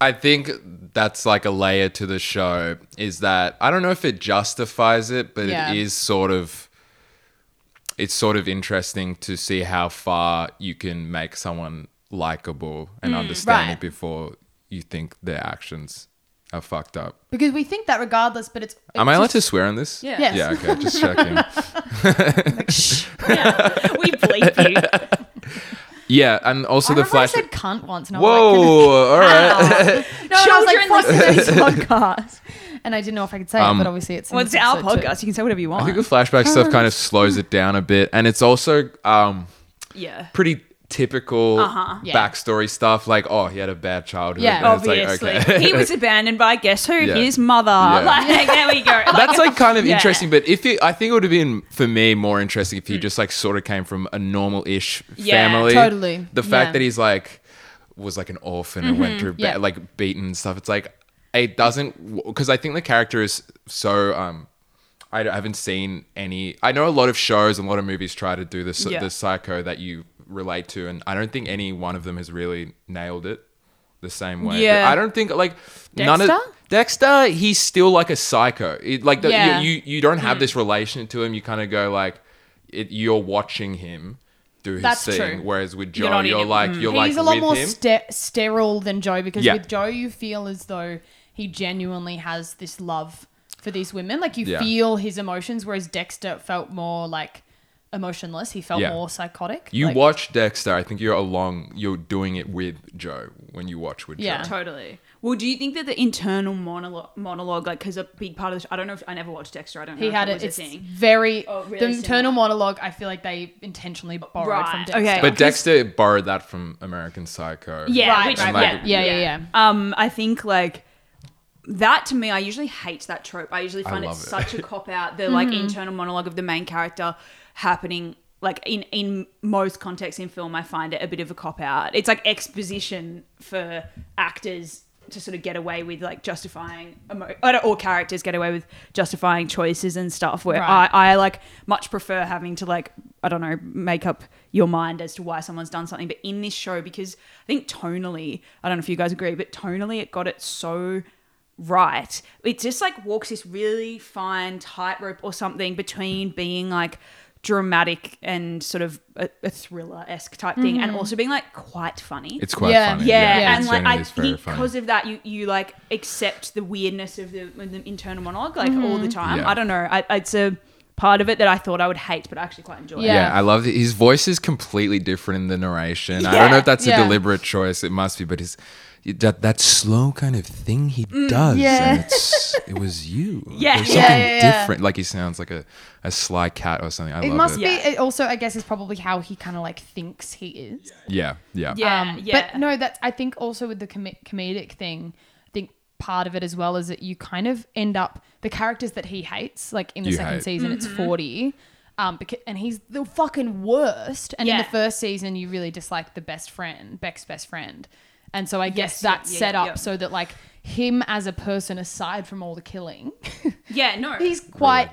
Speaker 4: I think that's like a layer to the show is that I don't know if it justifies it, but
Speaker 3: Yeah.
Speaker 4: it is sort of it's sort of interesting to see how far you can make someone likable and mm, understanding
Speaker 3: right.
Speaker 4: before you think their actions are fucked up.
Speaker 3: because we think that regardless, but it's.
Speaker 4: Am I allowed
Speaker 3: just-
Speaker 4: to swear on this?
Speaker 2: Yeah.
Speaker 3: Yes.
Speaker 4: Yeah, okay, just checking.
Speaker 2: yeah. we bleep you.
Speaker 4: yeah, and also
Speaker 3: I
Speaker 4: the
Speaker 3: remember I
Speaker 4: flash
Speaker 3: said cunt once, and I was like,
Speaker 4: Whoa, all right.
Speaker 3: no, and I was like,
Speaker 2: Children
Speaker 3: fuck
Speaker 2: listen
Speaker 3: this.
Speaker 2: this podcast.
Speaker 3: and I didn't know if I could say
Speaker 4: Um,
Speaker 3: it, but obviously it's.
Speaker 2: Well, it's
Speaker 3: this
Speaker 2: our
Speaker 3: episode too.
Speaker 2: podcast. You can say whatever you want.
Speaker 4: I think the flashback stuff kind of slows it down a bit, and it's also um,
Speaker 2: Yeah.
Speaker 4: pretty typical
Speaker 2: Uh-huh.
Speaker 3: Yeah.
Speaker 4: backstory stuff. Like, oh, he had a bad childhood.
Speaker 3: Yeah.
Speaker 4: and it's like,
Speaker 2: Obviously,
Speaker 4: okay.
Speaker 2: he was abandoned by guess who?
Speaker 4: Yeah.
Speaker 2: His mother.
Speaker 4: Yeah.
Speaker 2: Like, there we go.
Speaker 4: That's like kind of interesting, but if it, I think it would have been for me more interesting if he just like sort of came from a normal-ish family.
Speaker 3: totally.
Speaker 4: The fact that he's like was like an orphan and went through ba- like beaten and stuff. It's like it doesn't because I think the character is so. um I haven't seen any. I know a lot of shows and a lot of movies try to do this
Speaker 2: Yeah.
Speaker 4: the psycho that you relate to, and I don't think any one of them has really nailed it the same way.
Speaker 2: Yeah.
Speaker 4: I don't think like none of
Speaker 3: Dexter?
Speaker 4: Dexter. He's still like a psycho. It, like the,
Speaker 3: Yeah.
Speaker 4: you, you you don't
Speaker 2: Hmm.
Speaker 4: have this relation to him. You kind of go like it, you're watching him do his
Speaker 3: That's
Speaker 4: thing.
Speaker 3: true.
Speaker 4: Whereas with Joe,
Speaker 2: You're
Speaker 4: you're,
Speaker 2: in it.
Speaker 4: like
Speaker 2: Mm.
Speaker 4: you're like
Speaker 3: He's a lot more sterile than Joe because
Speaker 4: Yeah.
Speaker 3: with Joe you feel as though he genuinely has this love for these women. Like you
Speaker 4: Yeah.
Speaker 3: feel his emotions, whereas Dexter felt more like emotionless. He felt
Speaker 4: Yeah.
Speaker 3: more psychotic.
Speaker 4: you
Speaker 3: Like-
Speaker 4: watch Dexter. I think you're along. You're doing it with Joe when you watch with
Speaker 3: Yeah.
Speaker 4: Joe.
Speaker 2: Totally. Well, do you think that the internal monologue, monologue like, because a big part of the, sh- I don't know if I never watched Dexter. I don't know.
Speaker 3: He
Speaker 2: if
Speaker 3: had
Speaker 2: it.
Speaker 3: it.
Speaker 2: Was a
Speaker 3: It's
Speaker 2: thing.
Speaker 3: very
Speaker 2: Oh, really
Speaker 3: the
Speaker 2: similar.
Speaker 3: internal monologue. I feel like they intentionally borrowed from
Speaker 2: Right,
Speaker 3: Dexter.
Speaker 2: okay.
Speaker 4: But Dexter borrowed that from American Psycho.
Speaker 2: Yeah,
Speaker 3: Right,
Speaker 2: which,
Speaker 3: right,
Speaker 4: right.
Speaker 3: Yeah, yeah, yeah.
Speaker 2: Um, I think like that to me, I usually hate that trope. I usually
Speaker 4: I
Speaker 2: find it,
Speaker 4: love it.
Speaker 2: such a cop out. The like internal monologue of the main character happening. Like in in most contexts in film, I find it a bit of a cop out. It's like exposition for actors to sort of get away with like justifying emo- or or characters get away with justifying choices and stuff. Where
Speaker 3: Right.
Speaker 2: I, I like much prefer having to like I don't know make up your mind as to why someone's done something. But in this show, because I think tonally, I don't know if you guys agree, but tonally it got it so right. It just like walks this really fine tightrope or something between being like dramatic and sort of a, a thriller esque type thing, and mm-hmm. also being like quite funny.
Speaker 4: It's quite
Speaker 3: Yeah.
Speaker 4: funny.
Speaker 2: yeah,
Speaker 3: Yeah.
Speaker 2: and like I
Speaker 4: genuinely is very
Speaker 2: think because of that, you you like accept the weirdness of the, of the internal monologue like all the mm-hmm. time.
Speaker 4: Yeah.
Speaker 2: I don't know. I, it's a part of it that I thought I would hate, but I actually quite enjoy.
Speaker 3: Yeah.
Speaker 4: Yeah, I love it. His voice is completely different in the narration. I don't know if that's
Speaker 3: Yeah.
Speaker 4: a deliberate choice. It must be, but his that that slow kind of thing he does,
Speaker 3: Yeah.
Speaker 4: and it's it was you.
Speaker 2: Mm, Yeah.
Speaker 4: There's something
Speaker 3: yeah, yeah.
Speaker 4: different. Like he sounds like a, a sly cat or something. I
Speaker 3: It
Speaker 4: love
Speaker 3: must
Speaker 4: it.
Speaker 3: be.
Speaker 2: Yeah.
Speaker 3: It also, I guess, is probably how he kind of like thinks he is.
Speaker 4: Yeah, yeah,
Speaker 2: Yeah,
Speaker 3: Um,
Speaker 2: yeah.
Speaker 3: But no, that's I think also with the com- comedic thing, I think part of it as well is that you kind of end up the characters that he hates, like in the
Speaker 4: You
Speaker 3: second
Speaker 4: hate.
Speaker 3: season, it's
Speaker 2: Mm-hmm.
Speaker 3: forty. Um, beca- and he's the fucking worst. And in the first season, you really dislike the best friend, Beck's best friend. And so I guess
Speaker 2: Yes,
Speaker 3: that's
Speaker 2: yeah,
Speaker 3: set
Speaker 2: yeah,
Speaker 3: up
Speaker 2: yeah.
Speaker 3: so that like him as a person, aside from all the killing,
Speaker 2: Yeah, no.
Speaker 3: he's quite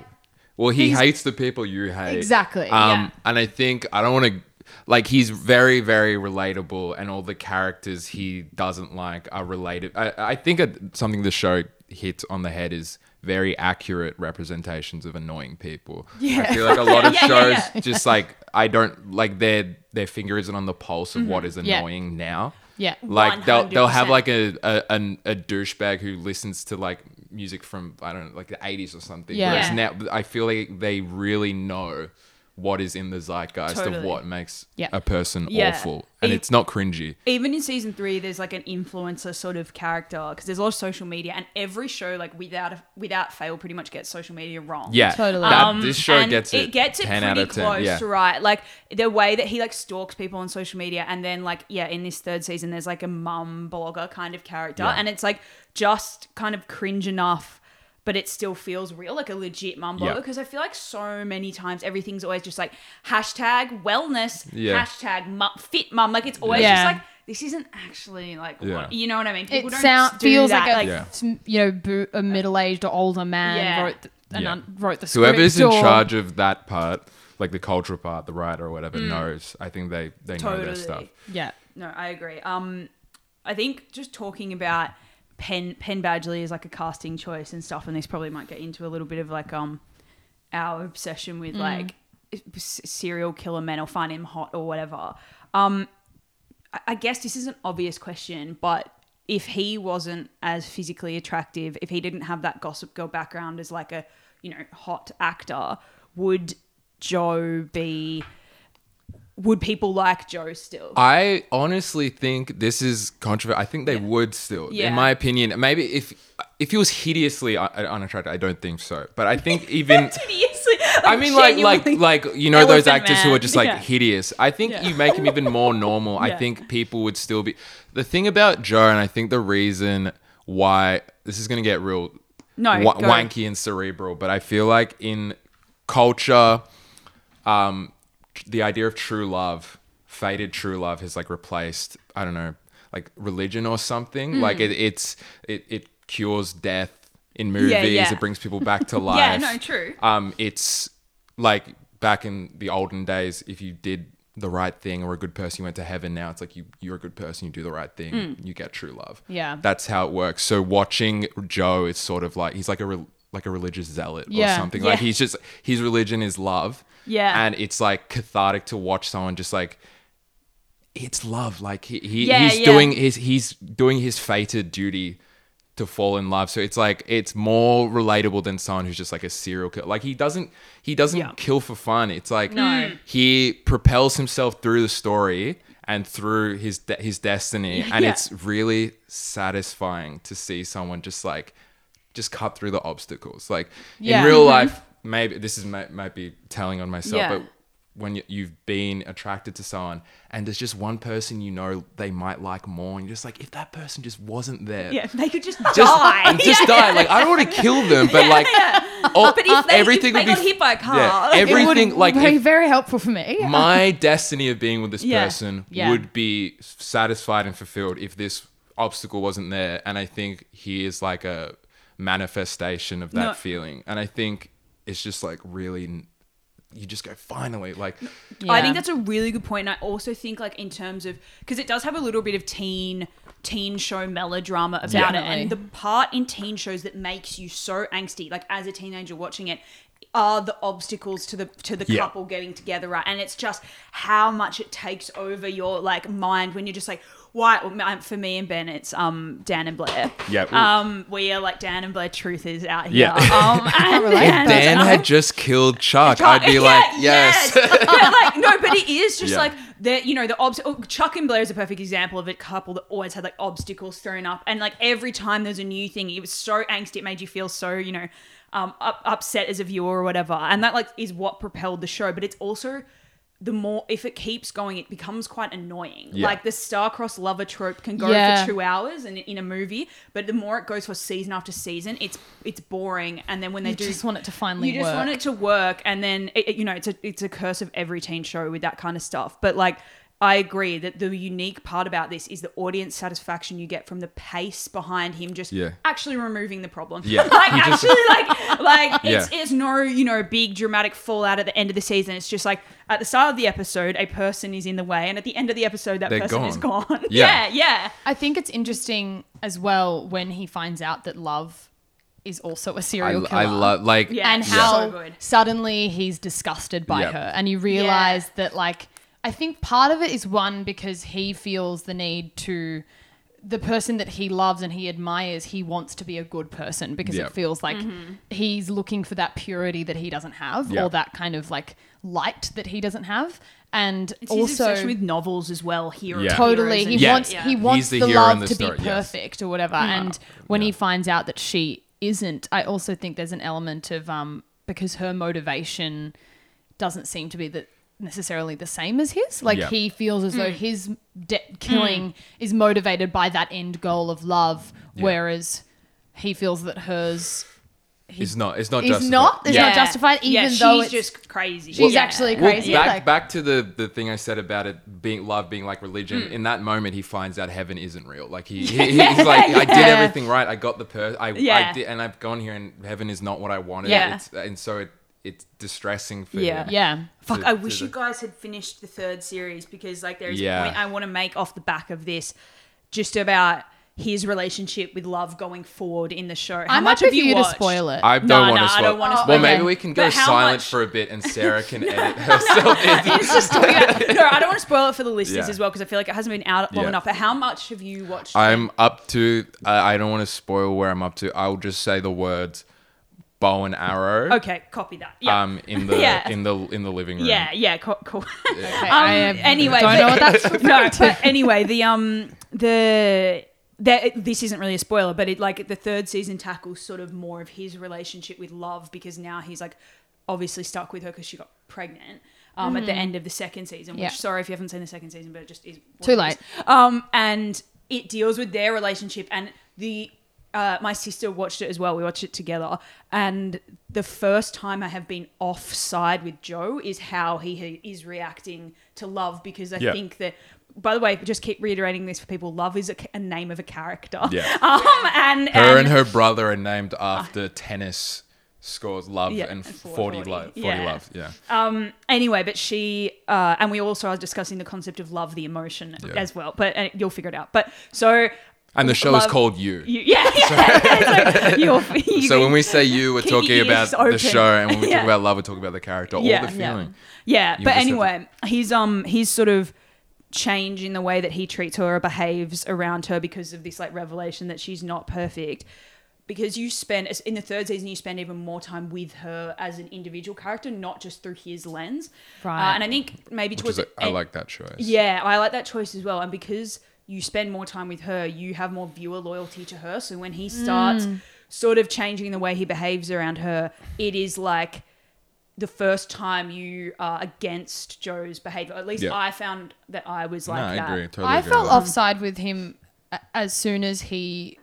Speaker 4: Well, he
Speaker 3: He's-
Speaker 4: hates the people you hate.
Speaker 3: Exactly,
Speaker 4: Um,
Speaker 2: yeah.
Speaker 4: And I think I don't want to. Like he's very, very relatable, and all the characters he doesn't like are related. I, I think it, something the show hits on the head is very accurate representations of annoying people. Yeah. I feel like a lot of
Speaker 2: Yeah, yeah,
Speaker 4: shows
Speaker 2: yeah.
Speaker 4: just like I don't like their their finger isn't on the pulse of what is
Speaker 3: Yeah.
Speaker 4: annoying now.
Speaker 3: Yeah.
Speaker 4: Like they'll they'll have like a a, an- a douchebag who listens to like music from I don't know like the eighties or something.
Speaker 3: Yeah.
Speaker 4: Whereas now I feel like they really know what is in the zeitgeist of what makes
Speaker 3: Yeah.
Speaker 4: a person
Speaker 2: Yeah.
Speaker 4: awful, and
Speaker 2: E-
Speaker 4: it's not cringy.
Speaker 2: even in season three, there's like an influencer sort of character because there's a lot of social media, and every show, like without without fail, pretty much gets social media wrong.
Speaker 4: Yeah,
Speaker 3: Totally.
Speaker 4: That,
Speaker 2: Um,
Speaker 4: this show gets it.
Speaker 2: It gets it pretty
Speaker 4: out of 10.
Speaker 2: close,
Speaker 4: yeah.
Speaker 2: right? Like the way that he like stalks people on social media, and then like yeah, in this third season, there's like a mum blogger kind of character,
Speaker 4: Yeah.
Speaker 2: and it's like just kind of cringe enough. But it still feels real, like a legit mum blogger.
Speaker 4: Yeah.
Speaker 2: Because I feel like so many times everything's always just like hashtag wellness,
Speaker 4: Yeah.
Speaker 2: hashtag mu- fit mum. Like it's always
Speaker 3: Yeah.
Speaker 2: just like this isn't actually like
Speaker 4: Yeah.
Speaker 2: what, you know what I mean.
Speaker 3: It
Speaker 2: don't
Speaker 3: sound,
Speaker 2: do
Speaker 3: feels
Speaker 2: that,
Speaker 3: like a
Speaker 4: Yeah.
Speaker 3: you know bo- a middle aged or older man
Speaker 2: Yeah.
Speaker 3: wrote the, and
Speaker 4: Yeah.
Speaker 3: un- wrote the script.
Speaker 4: Whoever's in
Speaker 3: or-
Speaker 4: charge of that part, like the cultural part, the writer or whatever, knows. I think they they know their stuff.
Speaker 3: Yeah.
Speaker 2: No, I agree. Um, I think just talking about Penn Penn Badgley is like a casting choice and stuff, and this probably might get into a little bit of like um our obsession with like serial killer men or find him hot or whatever. Um, I guess this is an obvious question, but if he wasn't as physically attractive, if he didn't have that Gossip Girl background as like a you know hot actor, would Joe be? Would people like Joe still?
Speaker 4: I honestly think this is controversial. I think they would still,
Speaker 2: Yeah.
Speaker 4: in my opinion. Maybe if if he was hideously un- unattractive, I don't think so. But I think even
Speaker 2: hideously.
Speaker 4: I mean, like, like, like you know, those actors who are just like
Speaker 2: Yeah.
Speaker 4: hideous. I think
Speaker 2: Yeah.
Speaker 4: you make him even more normal. I think people would still be. The thing about Joe, and I think the reason why this is going to get real
Speaker 2: No,
Speaker 4: wa- wanky and cerebral, but I feel like in culture, um, the idea of true love, faded true love, has like replaced. I don't know, like religion or something.
Speaker 2: Hmm.
Speaker 4: Like it, it's it it cures death in movies.
Speaker 2: yeah.
Speaker 4: It brings people back to life.
Speaker 2: Yeah, no, true.
Speaker 4: Um, it's like back in the olden days, if you did the right thing or a good person, you went to heaven. Now it's like you you're a good person, you do the right thing,
Speaker 2: Hmm.
Speaker 4: you get true love.
Speaker 3: Yeah.
Speaker 4: that's how it works. So watching Joe is sort of like he's like a re- like a religious zealot
Speaker 3: Yeah.
Speaker 4: or something. Like he's just his religion is love.
Speaker 2: Yeah.
Speaker 4: and it's like cathartic to watch someone just like. It's love, like he, he
Speaker 2: Yeah,
Speaker 4: he's
Speaker 2: yeah.
Speaker 4: doing his he's doing his fated duty to fall in love. So it's like it's more relatable than someone who's just like a serial killer. Like he doesn't he doesn't
Speaker 2: Yeah.
Speaker 4: kill for fun. It's like
Speaker 3: No.
Speaker 4: he propels himself through the story and through his de- his destiny, and
Speaker 2: Yeah.
Speaker 4: it's really satisfying to see someone just like just cut through the obstacles. Like
Speaker 3: Yeah.
Speaker 4: in real
Speaker 2: Mm-hmm.
Speaker 4: life, maybe this is might, might be telling on myself,
Speaker 2: Yeah.
Speaker 4: but when you, you've been attracted to someone and there's just one person you know they might like more, and you're just like, if that person just wasn't there,
Speaker 2: Yeah, they could just,
Speaker 4: just
Speaker 2: die.
Speaker 4: just
Speaker 2: Yeah,
Speaker 4: die. Like I don't want to kill them, but like, oh,
Speaker 2: But if they,
Speaker 4: everything
Speaker 2: if they
Speaker 4: would
Speaker 2: got
Speaker 4: be
Speaker 2: hit by a car,
Speaker 4: yeah,
Speaker 2: like,
Speaker 3: It would
Speaker 4: everything like
Speaker 3: be very helpful for me.
Speaker 4: my destiny of being with this
Speaker 2: Yeah.
Speaker 4: person
Speaker 3: Yeah.
Speaker 4: would be satisfied and fulfilled if this obstacle wasn't there. And I think he is like a manifestation of that
Speaker 2: No.
Speaker 4: feeling. And I think it's just like really, you just go finally like.
Speaker 2: I think that's a really good point. And I also think like in terms of because it does have a little bit of teen teen show melodrama about it, and the part in teen shows that makes you so angsty, like as a teenager watching it, are the obstacles to the to the
Speaker 4: Yeah.
Speaker 2: couple getting together, right? And it's just how much it takes over your like mind when you're just like. Why um, for me and Ben, it's um Dan and Blair.
Speaker 4: Yeah.
Speaker 2: Um, we are like Dan and Blair. Truth is out here.
Speaker 4: Yeah.
Speaker 2: Um, and,
Speaker 3: relate,
Speaker 2: and,
Speaker 3: but-
Speaker 4: Dan
Speaker 2: um,
Speaker 4: had just killed Chuck. I'd be
Speaker 2: yeah,
Speaker 4: like, yes.
Speaker 2: yeah, like no, but it is just
Speaker 4: Yeah.
Speaker 2: like that. You know, the obs- oh, Chuck and Blair is a perfect example of a couple that always had like obstacles thrown up, and like every time there's a new thing, it was so angst. It made you feel so you know um, up, upset as a viewer or whatever, and that like is what propelled the show. But it's also the more if it keeps going, it becomes quite annoying.
Speaker 4: Yeah.
Speaker 2: Like the star-crossed lover trope can go
Speaker 3: Yeah.
Speaker 2: for two hours and in a movie, but the more it goes for season after season, it's it's boring. And then when they
Speaker 3: You
Speaker 2: do
Speaker 3: just want it to finally
Speaker 2: you just
Speaker 3: work.
Speaker 2: want it to work and then it, it- you know it's a it's a curse of every teen show with that kind of stuff but like I agree that the unique part about this is the audience satisfaction you get from the pace behind him just
Speaker 4: Yeah.
Speaker 2: actually removing the problem.
Speaker 4: Yeah.
Speaker 2: like
Speaker 4: He just-
Speaker 2: actually like like it's
Speaker 4: Yeah.
Speaker 2: it's no you know big dramatic fallout at the end of the season. It's just like at the start of the episode, a person is in the way, and at the end of the episode, that
Speaker 4: They're
Speaker 2: person is
Speaker 4: gone.
Speaker 2: gone.
Speaker 4: Yeah.
Speaker 2: yeah, yeah.
Speaker 3: I think it's interesting as well when he finds out that love is also a serial
Speaker 4: I,
Speaker 3: killer.
Speaker 4: I love like
Speaker 2: Yeah.
Speaker 3: and how
Speaker 2: So good.
Speaker 3: suddenly he's disgusted by
Speaker 4: Yeah.
Speaker 3: her and you realize that like i think part of it is one because he feels the need to the person that he loves and he admires he wants to be a good person because
Speaker 4: Yeah.
Speaker 3: it feels like
Speaker 2: Mm-hmm.
Speaker 3: he's looking for that purity that he doesn't have
Speaker 4: Yeah.
Speaker 3: or that kind of like light that he doesn't have and
Speaker 2: It's
Speaker 3: also
Speaker 2: obsession with novels as well. Hero,
Speaker 4: Yeah.
Speaker 3: totally he
Speaker 4: Yeah.
Speaker 3: wants
Speaker 2: yeah.
Speaker 3: he
Speaker 4: He's
Speaker 3: wants
Speaker 4: the
Speaker 3: the, love
Speaker 4: the
Speaker 3: to
Speaker 4: story,
Speaker 3: be
Speaker 4: yes.
Speaker 3: perfect or whatever and when he finds out that she isn't i also think there's an element of um because her motivation doesn't seem to be that necessarily the same as his like
Speaker 4: Yeah.
Speaker 3: he feels as though his de- killing is motivated by that end goal of love
Speaker 4: Yeah.
Speaker 3: whereas he feels that hers
Speaker 4: it's not it's not
Speaker 3: is
Speaker 4: justified.
Speaker 3: not- it's
Speaker 4: yeah.
Speaker 3: not justified,
Speaker 2: yeah,
Speaker 3: even though
Speaker 2: she's just crazy.
Speaker 3: she's
Speaker 2: Yeah.
Speaker 3: actually
Speaker 4: Well,
Speaker 3: crazy
Speaker 4: back
Speaker 3: like-
Speaker 4: back to the the thing I said about it being love being like religion.
Speaker 2: Hmm.
Speaker 4: In that moment, he finds out heaven isn't real. Like he, he he's like, I did everything right. I got the per. I, I
Speaker 2: Yeah.
Speaker 4: did, and I've gone here, and heaven is not what I wanted.
Speaker 2: Yeah.
Speaker 4: It's, and so it it's distressing for
Speaker 2: Yeah.
Speaker 4: him.
Speaker 3: yeah
Speaker 2: Fuck,
Speaker 4: to-
Speaker 2: I wish
Speaker 4: the-
Speaker 2: you guys had finished the third series because like there's
Speaker 4: Yeah.
Speaker 2: a point I want to make off the back of this just about his relationship with love going forward in the show. How
Speaker 3: i'm
Speaker 2: much have you
Speaker 3: you to
Speaker 2: watched?
Speaker 3: spoil it
Speaker 4: I don't
Speaker 2: No,
Speaker 4: want
Speaker 2: no,
Speaker 4: to
Speaker 2: I
Speaker 4: spoil.
Speaker 2: don't wanna
Speaker 4: well,
Speaker 2: spoil
Speaker 4: maybe
Speaker 3: it.
Speaker 4: we can go silent
Speaker 2: much-
Speaker 4: for a bit, and Sarah can edit herself in.
Speaker 2: It's just talking about, no, I don't want to spoil it for the listeners
Speaker 4: Yeah.
Speaker 2: as well because I feel like it hasn't been out long
Speaker 4: Yeah.
Speaker 2: enough. But how much have you watched?
Speaker 4: I'm up to. I I don't want to spoil where I'm up to. I'll just say the words bow and arrow.
Speaker 2: okay, copy that. Yeah.
Speaker 4: Um, in the
Speaker 2: Yeah.
Speaker 4: in the in the living room.
Speaker 2: yeah, yeah, cool. cool.
Speaker 3: Okay,
Speaker 2: Um,
Speaker 3: I have-
Speaker 2: anyway,
Speaker 3: don't
Speaker 2: but-
Speaker 3: know what that's
Speaker 2: no, but anyway, the um the that this isn't really a spoiler, but it like the third season tackles sort of more of his relationship with love because now he's like obviously stuck with her because she got pregnant. Um, at the end of the second season, which
Speaker 3: Yeah.
Speaker 2: sorry if you haven't seen the second season, but it just is
Speaker 3: Too late.
Speaker 2: Um, and it deals with their relationship and the uh, my sister watched it as well. We watched it together, and the first time I have been offside with Joe is how he ha- is reacting to love because I
Speaker 4: Yeah.
Speaker 2: think that. By the way, just keep reiterating this for people. Love is a, a name of a character.
Speaker 4: Yeah.
Speaker 2: Um, and,
Speaker 4: Her and
Speaker 2: and
Speaker 4: her brother are named after tennis scores. Love
Speaker 2: Yeah,
Speaker 4: and
Speaker 2: and
Speaker 4: 40,
Speaker 2: 40,
Speaker 4: love. 40
Speaker 2: yeah.
Speaker 4: love. Yeah.
Speaker 2: Um, anyway, but she uh, and we also are discussing the concept of love, the emotion
Speaker 4: Yeah.
Speaker 2: as well. But uh, you'll figure it out. But so
Speaker 4: And the show is called You.
Speaker 2: you, yeah, yeah. so, you'll, you
Speaker 4: So when we say you, we're talking about
Speaker 2: ears
Speaker 4: the show, and when we
Speaker 2: Yeah.
Speaker 4: talk about love, we're talking about the character
Speaker 2: Yeah,
Speaker 4: or the
Speaker 3: yeah.
Speaker 4: feeling.
Speaker 2: Yeah,
Speaker 4: You
Speaker 2: but
Speaker 4: just have to-
Speaker 2: anyway, he's um he's sort of change in the way that he treats her or behaves around her because of this like revelation that she's not perfect. Because you spend in the third season, you spend even more time with her as an individual character, not just through his lens.
Speaker 3: Right.
Speaker 2: Uh, and I think maybe
Speaker 4: Which
Speaker 2: towards
Speaker 4: is, a,
Speaker 2: the
Speaker 4: I like that choice.
Speaker 2: Yeah, I like that choice as well. And because you spend more time with her, you have more viewer loyalty to her. So when he starts mm. sort of changing the way he behaves around her, it is like the first time you are against Joe's behavior. At least
Speaker 4: Yeah.
Speaker 2: I found that I was
Speaker 4: No,
Speaker 2: like
Speaker 4: I
Speaker 2: that.
Speaker 4: agree. Totally
Speaker 3: I
Speaker 4: agree
Speaker 3: felt offside with him as soon as he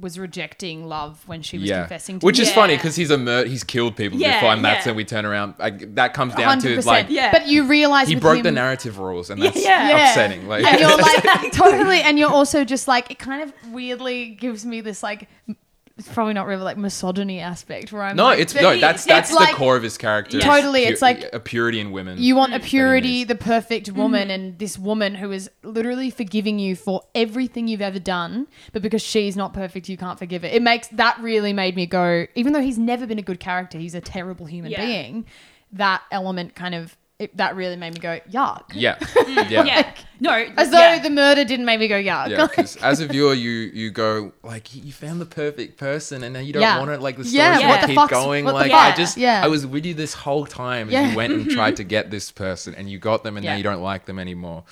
Speaker 3: was rejecting love when she was
Speaker 4: Yeah,
Speaker 3: confessing to
Speaker 4: which
Speaker 3: him.
Speaker 4: is funny because he's a mur- he's killed people
Speaker 2: Yeah,
Speaker 4: before, and that's
Speaker 2: yeah.
Speaker 4: when we turn around. Like, that comes down to
Speaker 3: 100%.
Speaker 4: like
Speaker 2: Yeah.
Speaker 3: But you realize
Speaker 4: he broke
Speaker 3: him,
Speaker 4: the narrative rules, and that's
Speaker 2: yeah.
Speaker 4: upsetting. Like,
Speaker 3: and you're like totally, and you're also just like it kind of weirdly gives me this like m- it's probably not really like misogyny aspect where I'm
Speaker 4: no,
Speaker 3: like,
Speaker 4: it's no, that's that's the
Speaker 3: like-
Speaker 4: core of his character.
Speaker 2: Yeah.
Speaker 3: Totally,
Speaker 4: Pu-
Speaker 3: it's like-
Speaker 4: a purity in women.
Speaker 3: You want a purity, the perfect mm. woman, and this woman who is literally forgiving you for everything you've ever done, but because she's not perfect, you can't forgive it. It makes that really made me go, even though he's never been a good character, he's a terrible human
Speaker 2: Yeah.
Speaker 3: being. That element kind of it, that really made me go yuck.
Speaker 4: yeah, yeah.
Speaker 2: Yeah. No.
Speaker 3: As though
Speaker 2: yeah.
Speaker 3: the murder didn't make me go yuck.
Speaker 4: Yeah, because as a viewer, you you go like you found the perfect person, and then you don't
Speaker 3: Yeah.
Speaker 4: want it. Like the story's
Speaker 3: Yeah,
Speaker 4: gonna
Speaker 2: what the
Speaker 4: keep
Speaker 3: fuck's-
Speaker 4: going. like? I just,
Speaker 3: Yeah.
Speaker 4: I was with you this whole time. as
Speaker 3: Yeah.
Speaker 4: You went and tried to get this person, and you got them, and
Speaker 3: Yeah.
Speaker 4: now you don't like them anymore.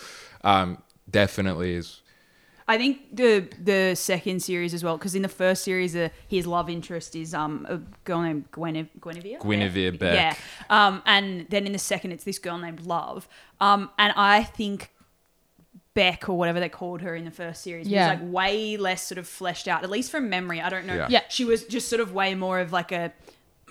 Speaker 4: Um, definitely is.
Speaker 2: I think the the second series as well, because in the first series, uh, his love interest is um a girl named Gwene- Guinevere.
Speaker 4: Guinevere Beck.
Speaker 2: Yeah. Um, and then in the second, it's this girl named Love. Um, and I think Beck or whatever they called her in the first series
Speaker 3: Yeah.
Speaker 2: was like way less sort of fleshed out, at least from memory. I don't know.
Speaker 4: Yeah.
Speaker 3: Yeah.
Speaker 2: She was just sort of way more of like a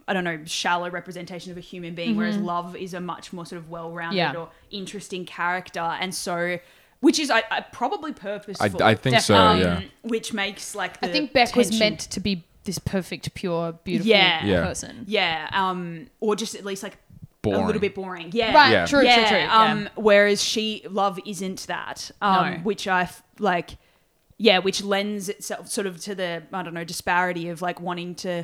Speaker 2: I don't know shallow representation of a human being, whereas love is a much more sort of well-rounded
Speaker 3: Yeah.
Speaker 2: or interesting character, and so which is I, I probably purposeful.
Speaker 4: I, I think so.
Speaker 2: um,
Speaker 4: Yeah.
Speaker 2: which makes like the
Speaker 3: I think Beck was meant to be this perfect, pure, beautiful
Speaker 2: Yeah.
Speaker 4: Yeah.
Speaker 3: person.
Speaker 2: yeah, um, or just at least like
Speaker 4: Boring.
Speaker 2: a little bit boring. Yeah,
Speaker 3: Right,
Speaker 4: Yeah.
Speaker 3: true,
Speaker 2: yeah,
Speaker 3: true, true. Yeah.
Speaker 2: Um, whereas she love isn't that, um,
Speaker 3: No.
Speaker 2: which I f- like. Yeah, which lends itself sort of to the I don't know disparity of like wanting to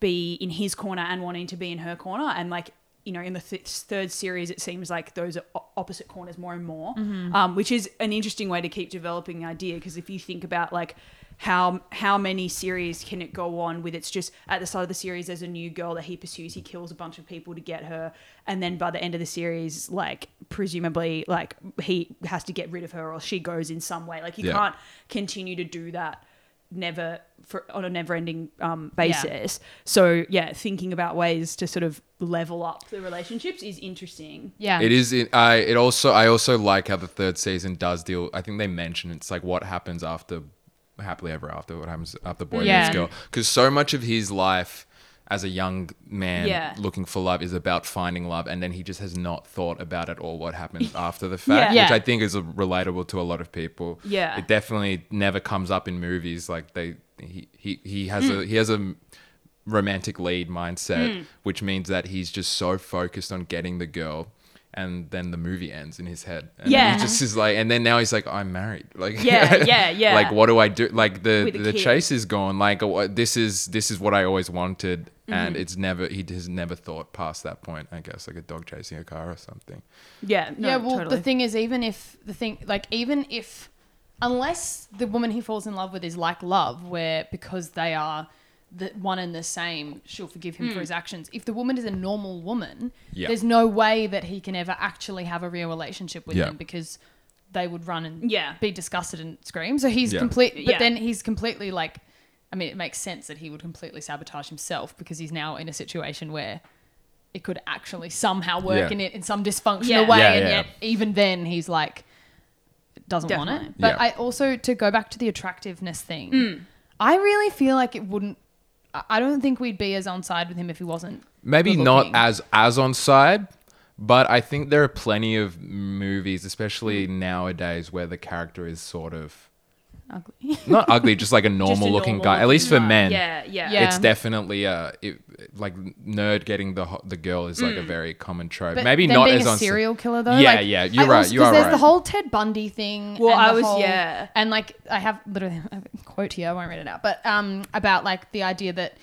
Speaker 2: be in his corner and wanting to be in her corner, and like you know in the th- third series it seems like those are opposite corners more and more,
Speaker 3: Mm-hmm.
Speaker 2: um, which is an interesting way to keep developing the idea because if you think about like how how many series can it go on with it's just at the start of the series there's a new girl that he pursues he kills a bunch of people to get her and then by the end of the series like presumably like he has to get rid of her or she goes in some way like you
Speaker 4: Yeah.
Speaker 2: can't continue to do that never for on a never ending um, basis so yeah thinking about ways to sort of level up the relationships is interesting
Speaker 3: Yeah.
Speaker 4: It is. It, I. It also. I also like how the third season does deal. I think they mention it's like what happens after happily ever after. What happens after boy
Speaker 3: Yeah.
Speaker 4: meets girl? Because so much of his life as a young man
Speaker 2: Yeah.
Speaker 4: looking for love is about finding love, and then he just has not thought about at all what happens after the fact,
Speaker 3: Yeah.
Speaker 4: which I think is relatable to a lot of people.
Speaker 2: Yeah.
Speaker 4: It definitely never comes up in movies. Like they. He he, he has a he has a romantic lead mindset,
Speaker 2: Hmm.
Speaker 4: which means that he's just so focused on getting the girl. And then the movie ends in his head. And
Speaker 2: Yeah.
Speaker 4: He just is like, and then now he's like, I'm married. Like,
Speaker 2: Yeah, yeah, yeah.
Speaker 4: like, what do I do? Like the
Speaker 2: With a
Speaker 4: the chase is gone. Like, uh, this is this is what I always wanted,
Speaker 2: Mm-hmm.
Speaker 4: and it's never he has never thought past that point. I guess like a dog chasing a car or something.
Speaker 2: yeah no,
Speaker 3: yeah, well,
Speaker 2: totally.
Speaker 3: the thing is, even if the thing, like, even if, unless the woman he falls in love with is like love, where because they are the one and the same, she'll forgive him for his actions. If the woman is a normal woman,
Speaker 4: Yeah.
Speaker 3: there's no way that he can ever actually have a real relationship with
Speaker 4: Yeah.
Speaker 3: them because they would run and
Speaker 2: Yeah.
Speaker 3: be disgusted and scream. So he's
Speaker 4: Yeah.
Speaker 3: complete, but
Speaker 2: Yeah.
Speaker 3: then he's completely like, I mean, it makes sense that he would completely sabotage himself because he's now in a situation where it could actually somehow work in it in some dysfunctional way, and yet even then he's like doesn't want it. But. I also to go back to the attractiveness thing,
Speaker 2: Mm.
Speaker 3: I really feel like it wouldn't. I- I don't think we'd be as on side with him if he wasn't.
Speaker 4: Maybe
Speaker 3: good
Speaker 4: not
Speaker 3: looking.
Speaker 4: as as on side, but I think there are plenty of movies, especially mm. nowadays, where the character is sort of
Speaker 3: ugly.
Speaker 4: not ugly, just like a normal looking
Speaker 2: normal
Speaker 4: guy. At least for men,
Speaker 2: yeah yeah
Speaker 3: Yeah.
Speaker 4: it's definitely a it, like nerd getting the ho- the girl is
Speaker 2: Mm.
Speaker 4: like a very common trope.
Speaker 3: But
Speaker 4: Maybe not
Speaker 3: being
Speaker 4: as
Speaker 3: a
Speaker 4: on
Speaker 3: serial killer though.
Speaker 4: Yeah,
Speaker 3: like,
Speaker 4: yeah, you're
Speaker 3: I
Speaker 4: right,
Speaker 3: also-
Speaker 4: you
Speaker 3: 'cause
Speaker 4: are
Speaker 3: there's
Speaker 4: right.
Speaker 3: the whole Ted Bundy thing.
Speaker 2: Well,
Speaker 3: and
Speaker 2: I was-
Speaker 3: whole-
Speaker 2: yeah.
Speaker 3: and like I have literally I have a quote here. I won't read it out, but um, about like the idea that.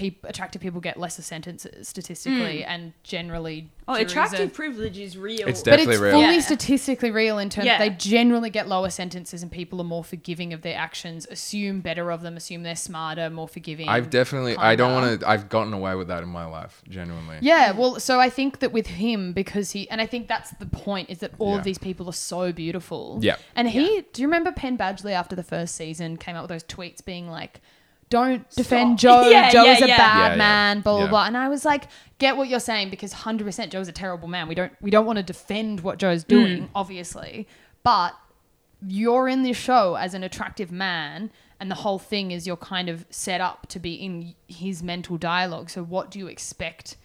Speaker 3: Peop- attractive people get lesser sentences statistically, mm. and generally,
Speaker 2: oh attractive
Speaker 3: are-
Speaker 2: privilege is real
Speaker 4: It's
Speaker 3: but
Speaker 4: Definitely
Speaker 3: it's
Speaker 4: real.
Speaker 3: fully
Speaker 2: Yeah.
Speaker 3: statistically real in terms
Speaker 2: Yeah.
Speaker 3: they generally get lower sentences and people are more forgiving of their actions, assume better of them, assume they're smarter, more forgiving.
Speaker 4: I've definitely I don't want to I've gotten away with that in my life, genuinely.
Speaker 3: Yeah, well, so I think that with him, because he, and I think that's the point, is that all
Speaker 4: Yeah.
Speaker 3: of these people are so beautiful.
Speaker 4: Yeah.
Speaker 3: And he, do you remember Penn Badgley after the first season came out with those tweets being like, don't defend
Speaker 2: Stop.
Speaker 3: Joe.
Speaker 2: Yeah,
Speaker 3: Joe
Speaker 2: yeah,
Speaker 3: is a
Speaker 2: yeah.
Speaker 3: bad
Speaker 4: Yeah, yeah.
Speaker 3: man. Blah blah
Speaker 4: Yeah.
Speaker 3: blah. And I was like, get what you're saying because 100 percent Joe's a terrible man. We don't we don't want to defend what Joe's hmm. doing, obviously, but you're in this show as an attractive man and the whole thing is you're kind of set up to be in his mental dialogue so what do you expect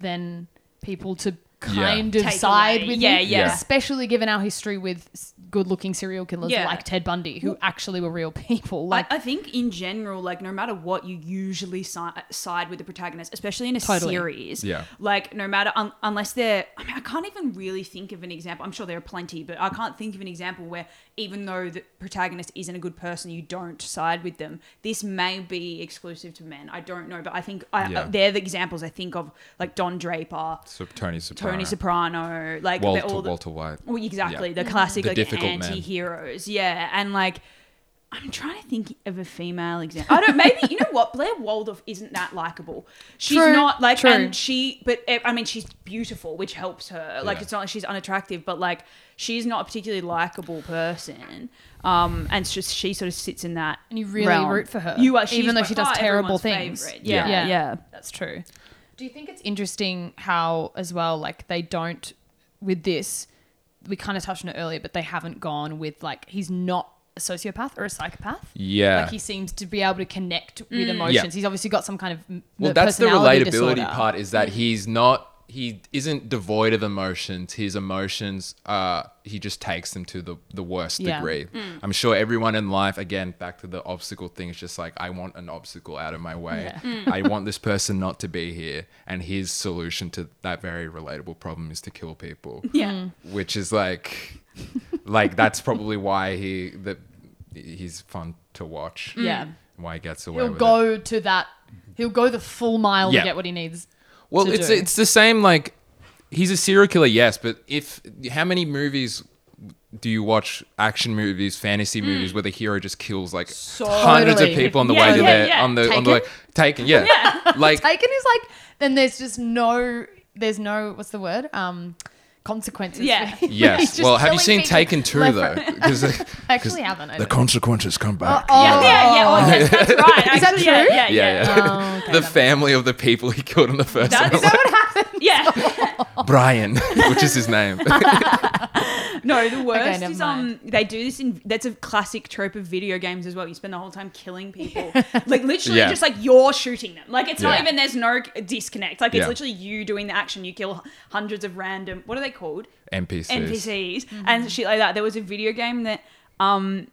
Speaker 3: then people to kind of
Speaker 2: Take
Speaker 3: side
Speaker 2: away.
Speaker 3: with
Speaker 2: Yeah,
Speaker 3: you
Speaker 2: yeah.
Speaker 3: especially given our history with s- good-looking serial killers
Speaker 2: Yeah.
Speaker 3: like Ted Bundy who actually were real people like
Speaker 2: I, I think in general, like no matter what, you usually si- side with the protagonist, especially in a
Speaker 3: Totally.
Speaker 2: series.
Speaker 4: Yeah.
Speaker 2: Like no matter un- unless they're, I mean, I can't even really think of an example. I'm sure there are plenty, but I can't think of an example where even though the protagonist isn't a good person, you don't side with them. This may be exclusive to men. I don't know, but I think I,
Speaker 4: Yeah.
Speaker 2: uh, they're the examples I think of, like Don Draper,
Speaker 4: So Tony Soprano.
Speaker 2: Tony Soprano, like
Speaker 4: Walter,
Speaker 2: all the,
Speaker 4: Walter White.
Speaker 2: well, exactly.
Speaker 4: Yeah.
Speaker 2: The classic
Speaker 4: The
Speaker 2: like anti-heroes. Yeah. And like I'm trying to think of a female example. I don't maybe you know what? Blair Waldorf isn't that likable. She's
Speaker 3: True,
Speaker 2: not like
Speaker 3: true.
Speaker 2: and she but eh, I mean she's beautiful, which helps her. Like
Speaker 4: Yeah.
Speaker 2: it's not like she's unattractive, but like she's not a particularly likable person. Um and it's just she sort of sits in that
Speaker 3: and you really
Speaker 2: realm.
Speaker 3: root for her
Speaker 2: You are
Speaker 3: even though she does terrible things
Speaker 2: favorite. Yeah,
Speaker 3: Yeah.
Speaker 2: yeah.
Speaker 3: That's true. Do you think it's interesting how, as well, like they don't with this? We kind of touched on it earlier, but they haven't gone with like he's not a sociopath or a psychopath.
Speaker 4: Yeah.
Speaker 3: Like he seems to be able to connect with mm. emotions. He's obviously got some kind of m-
Speaker 4: well, that's the
Speaker 3: personality
Speaker 4: relatability
Speaker 3: disorder.
Speaker 4: part. Is that mm. he's not. He isn't devoid of emotions. His emotions, uh, he just takes them to the, the worst
Speaker 3: Yeah.
Speaker 4: degree. Mm. I'm sure everyone in life, again, back to the obstacle thing, is just like, I want an obstacle out of my way. I want this person not to be here. And his solution to that very relatable problem is to kill people.
Speaker 2: Yeah.
Speaker 4: which is like like that's probably why he that he's fun to watch.
Speaker 3: Yeah.
Speaker 4: Why he gets away
Speaker 3: He'll
Speaker 4: with it.
Speaker 3: go to that. He'll go the full mile
Speaker 4: Yeah.
Speaker 3: to get what he needs.
Speaker 4: Well,
Speaker 3: to
Speaker 4: it's
Speaker 3: do.
Speaker 4: it's the same like he's a serial killer, yes, but if how many movies do you watch action movies, fantasy movies where the hero just kills like hundreds of
Speaker 3: Totally.
Speaker 4: people on the
Speaker 2: Yeah,
Speaker 4: way to
Speaker 2: yeah,
Speaker 4: their
Speaker 2: yeah.
Speaker 4: on the on the way taken, yeah. Like
Speaker 3: Taken is like then there's just no there's no what's the word um consequences.
Speaker 2: Yeah.
Speaker 3: for him. He's
Speaker 4: Yes. Well, have you seen Taken 2
Speaker 3: left,
Speaker 4: though? Because uh,
Speaker 3: I actually haven't. I
Speaker 4: the consequences come back.
Speaker 3: Oh, oh,
Speaker 2: Yeah, yeah, yeah. Oh, yes, that's right.
Speaker 3: Is that true?
Speaker 2: Yeah, yeah,
Speaker 4: yeah,
Speaker 2: yeah.
Speaker 4: yeah.
Speaker 3: Oh, okay,
Speaker 4: the family of the people he killed in the first
Speaker 2: That-
Speaker 4: one.
Speaker 2: is that what happened? Yeah.
Speaker 4: Brian, which is his name.
Speaker 2: No, the worst
Speaker 3: never
Speaker 2: is um they do this in that's a classic trope of video games as well. You spend the whole time killing people. like literally
Speaker 4: Yeah.
Speaker 2: just like you're shooting them. Like it's not
Speaker 4: Yeah.
Speaker 2: even there's no disconnect. Like it's
Speaker 4: Yeah.
Speaker 2: literally you doing the action. You kill hundreds of random what are they called?
Speaker 4: NPCs.
Speaker 2: NPCs
Speaker 3: Mm-hmm.
Speaker 2: and shit like that. There was a video game that um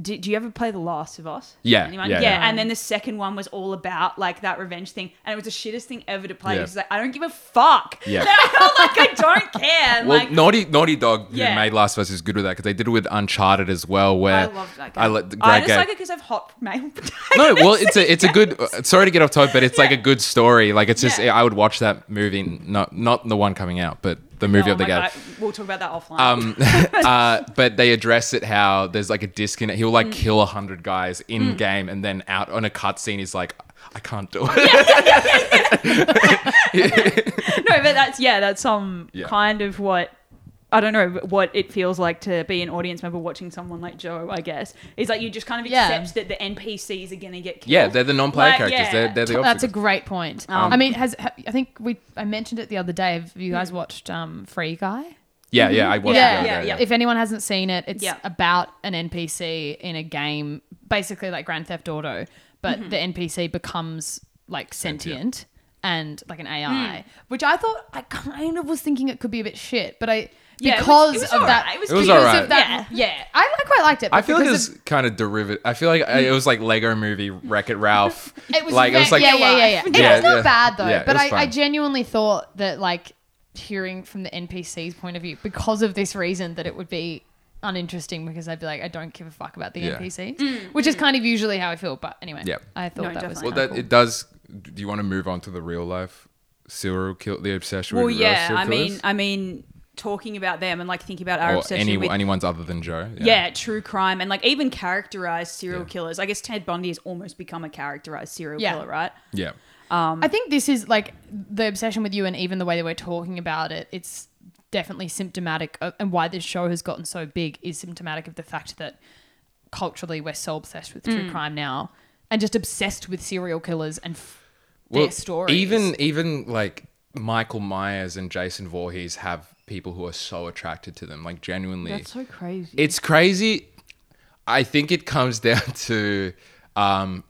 Speaker 2: did, do you ever play The Last of Us?
Speaker 4: Yeah, yeah, yeah.
Speaker 2: And then the second one was all about like that revenge thing, and it was the shittest thing ever to play.
Speaker 4: Yeah.
Speaker 2: It's like I don't give a fuck.
Speaker 4: Yeah.
Speaker 2: I felt like I don't care.
Speaker 4: Well,
Speaker 2: like,
Speaker 4: Naughty Naughty Dog,
Speaker 2: Yeah.
Speaker 4: made Last of Us, is good with that because they did it with Uncharted as well. Where
Speaker 2: I love that game.
Speaker 4: I
Speaker 2: I just
Speaker 4: game.
Speaker 2: like it because I've hot male
Speaker 4: no, well, it's a it's a good. uh, Sorry to get off topic, but it's like a good story. Like it's just. I would watch that movie, not not the one coming out, but the movie
Speaker 2: Oh
Speaker 4: of the game.
Speaker 2: We'll talk about that offline.
Speaker 4: Um, uh, but they address it how there's like a disconnect. He'll
Speaker 2: Mm.
Speaker 4: like kill a hundred guys in game, and then out on a cutscene, he's like, I can't do it.
Speaker 2: no, but that's yeah, that's um
Speaker 4: Yeah.
Speaker 2: kind of what I don't know what it feels like to be an audience member watching someone like Joe. I guess is like you just kind of
Speaker 3: Yeah.
Speaker 2: accept that the NPCs are gonna get killed.
Speaker 4: yeah, they're the non-player
Speaker 2: Like,
Speaker 4: characters.
Speaker 2: yeah.
Speaker 4: They're they're the
Speaker 3: That's a great point.
Speaker 2: Um,
Speaker 3: I mean, has ha- I think we I mentioned it the other day. Have you guys watched um, Free Guy?
Speaker 4: yeah, yeah. I watched
Speaker 2: Yeah,
Speaker 4: it. the
Speaker 2: yeah, yeah.
Speaker 3: If anyone hasn't seen it, it's
Speaker 2: Yeah.
Speaker 3: about an NPC in a game, basically like Grand Theft Auto, but
Speaker 2: Mm-hmm.
Speaker 3: the NPC becomes like sentient and like an
Speaker 2: Hmm.
Speaker 3: AI, which I thought I kind of was thinking it could be a bit shit, but I
Speaker 2: Yeah, it was-
Speaker 3: because
Speaker 2: it was
Speaker 3: of
Speaker 2: alright.
Speaker 3: that,
Speaker 2: It was
Speaker 4: It was
Speaker 3: because
Speaker 4: alright.
Speaker 3: of that, yeah. I like quite liked it.
Speaker 4: I feel like it
Speaker 3: because
Speaker 4: was kind of derivative. I feel like it was like Lego Movie Wreck It Ralph.
Speaker 3: It was
Speaker 4: like it was like
Speaker 3: yeah, yeah, yeah, yeah. It
Speaker 4: Yeah,
Speaker 3: was not
Speaker 4: yeah.
Speaker 3: bad though,
Speaker 4: Yeah,
Speaker 3: but I, I genuinely thought that like hearing from the NPC's point of view, because of this reason, that it would be uninteresting because I'd be like, I don't give a fuck about the
Speaker 4: Yeah.
Speaker 3: NPCs, mm, which is mm. kind of usually how I feel. But anyway,
Speaker 4: Yeah.
Speaker 3: I thought
Speaker 2: No,
Speaker 3: that was.
Speaker 4: Well, that
Speaker 3: cool.
Speaker 4: it does. Do you want to move on to the real life serial kill, the obsession
Speaker 2: Well,
Speaker 4: with
Speaker 2: yeah. I mean. I mean, talking about them and like thinking about our
Speaker 4: or
Speaker 2: obsession
Speaker 4: any,
Speaker 2: with
Speaker 4: anyone's other than Joe.
Speaker 2: yeah. true crime and like even characterized serial
Speaker 4: Yeah.
Speaker 2: killers. I guess Ted Bundy has almost become a characterized serial
Speaker 3: Yeah.
Speaker 2: killer, right?
Speaker 4: yeah.
Speaker 3: Um, I think this is like the obsession with you, and even the way that we're talking about it. It's definitely symptomatic, of, and why this show has gotten so big is symptomatic of the fact that culturally we're so obsessed with true crime now, and just obsessed with serial killers and f- their stories.
Speaker 4: Even even like Michael Myers and Jason Voorhees have people who are so attracted to them, like genuinely, that's
Speaker 2: so crazy.
Speaker 4: it's crazy. I think it comes down to um,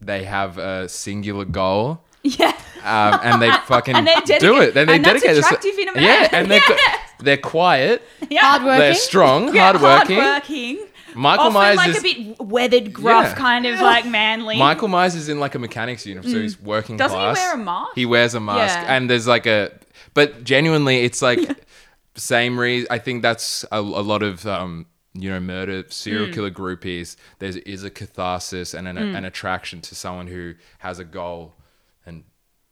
Speaker 4: they have a singular goal.
Speaker 2: yeah.
Speaker 4: Um, and they fucking
Speaker 2: And they
Speaker 4: do
Speaker 2: dedicate-
Speaker 4: it. Then they
Speaker 2: and
Speaker 4: dedicate this-
Speaker 2: attractive in a man.
Speaker 4: Yeah, and they're
Speaker 2: Yeah.
Speaker 4: they're quiet.
Speaker 2: Yeah.
Speaker 3: hardworking.
Speaker 4: They're strong,
Speaker 2: Yeah,
Speaker 4: hardworking.
Speaker 2: hardworking.
Speaker 4: Michael
Speaker 2: Often
Speaker 4: Myers
Speaker 2: like
Speaker 4: is
Speaker 2: a bit weathered, gruff,
Speaker 4: Yeah.
Speaker 2: kind of like manly.
Speaker 4: Michael Myers is in like a mechanic's uniform, so he's working
Speaker 2: Mm. Doesn't he
Speaker 4: class.
Speaker 2: wear a mask?
Speaker 4: He wears a mask,
Speaker 2: Yeah.
Speaker 4: and there's like a, but genuinely, it's like same reason. I think that's a, a lot of um, you know murder
Speaker 2: Mm.
Speaker 4: serial killer groupies. There is a catharsis and an, an attraction to someone who has a goal.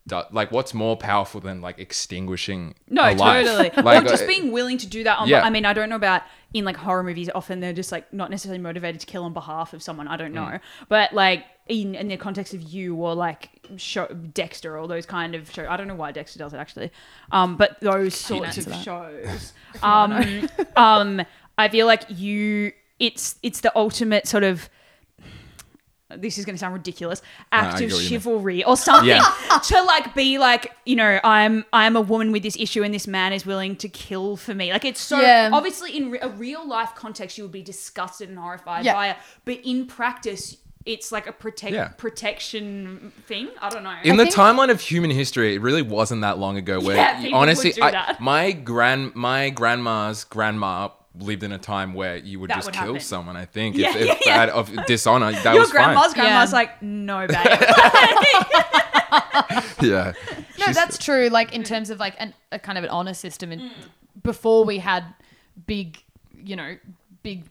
Speaker 4: Do- Like, what's more powerful than like extinguishing?
Speaker 2: No,
Speaker 4: a life?
Speaker 2: totally.
Speaker 4: Like,
Speaker 2: or just
Speaker 4: uh,
Speaker 2: being willing to do that. On,
Speaker 4: Yeah.
Speaker 2: I mean, I don't know about in like horror movies. Often they're just like not necessarily motivated to kill on behalf of someone. I don't
Speaker 4: Mm.
Speaker 2: know, but like in in the context of you or like show, Dexter or those kind of show. I don't know why Dexter does it actually, um, but those sorts of
Speaker 3: that.
Speaker 2: shows. Um, um, I feel like you. It's it's the ultimate sort of this is going to sound ridiculous
Speaker 4: I
Speaker 2: act of
Speaker 4: what you mean.
Speaker 2: chivalry or something
Speaker 4: Yeah.
Speaker 2: to like be like you know i'm i'm a woman with this issue and this man is willing to kill for me like it's so
Speaker 3: Yeah.
Speaker 2: obviously in re- a real life context you would be disgusted and horrified
Speaker 3: Yeah.
Speaker 2: by it but in practice it's like a protect
Speaker 4: Yeah.
Speaker 2: protection thing i don't know
Speaker 4: In
Speaker 3: I
Speaker 4: the
Speaker 3: think-
Speaker 4: timeline of human history, it really wasn't that long ago. Where
Speaker 2: Yeah,
Speaker 4: honestly,
Speaker 2: would do
Speaker 4: I-
Speaker 2: that.
Speaker 4: my grand my grandma's grandma lived in a time where you would
Speaker 2: That
Speaker 4: just
Speaker 2: would
Speaker 4: kill
Speaker 2: happen.
Speaker 4: someone. I think
Speaker 2: Yeah,
Speaker 4: if, if
Speaker 2: yeah, yeah.
Speaker 4: out of dishonor, that
Speaker 2: your
Speaker 4: was
Speaker 2: grandma's
Speaker 4: fine.
Speaker 2: grandma's
Speaker 3: Yeah.
Speaker 2: like no babe
Speaker 4: Yeah,
Speaker 3: No,
Speaker 4: She's-
Speaker 3: that's true. Like in terms of like an, a kind of an honor system, and
Speaker 2: Mm.
Speaker 3: before we had big, you know, big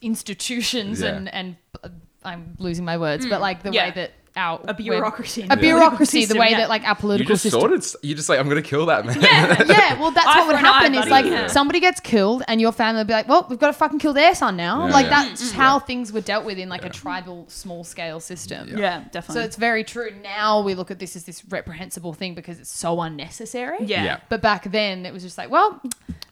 Speaker 3: institutions
Speaker 4: Yeah.
Speaker 3: and and uh, I'm losing my words, but like the
Speaker 2: Mm. Yeah.
Speaker 3: way that our
Speaker 2: a bureaucracy in
Speaker 3: a
Speaker 2: the political
Speaker 3: bureaucracy, the way
Speaker 2: yeah.
Speaker 3: that like our political
Speaker 4: you
Speaker 3: political
Speaker 4: just
Speaker 3: system.
Speaker 4: sorted. You just like I'm gonna kill that man.
Speaker 3: yeah, yeah. well, that's
Speaker 2: Eye
Speaker 3: what would
Speaker 2: for an eye,
Speaker 3: happen. Is like
Speaker 4: Yeah.
Speaker 3: somebody gets killed, and your family will be like, "Well, we've got to fucking kill their son now."
Speaker 4: Yeah,
Speaker 3: like
Speaker 4: yeah.
Speaker 3: that's how things were dealt with in like a tribal, small scale system.
Speaker 2: yeah definitely.
Speaker 3: So it's very true. Now we look at this as this reprehensible thing because it's so unnecessary.
Speaker 2: yeah,
Speaker 4: Yeah.
Speaker 3: But back then it was just like, well,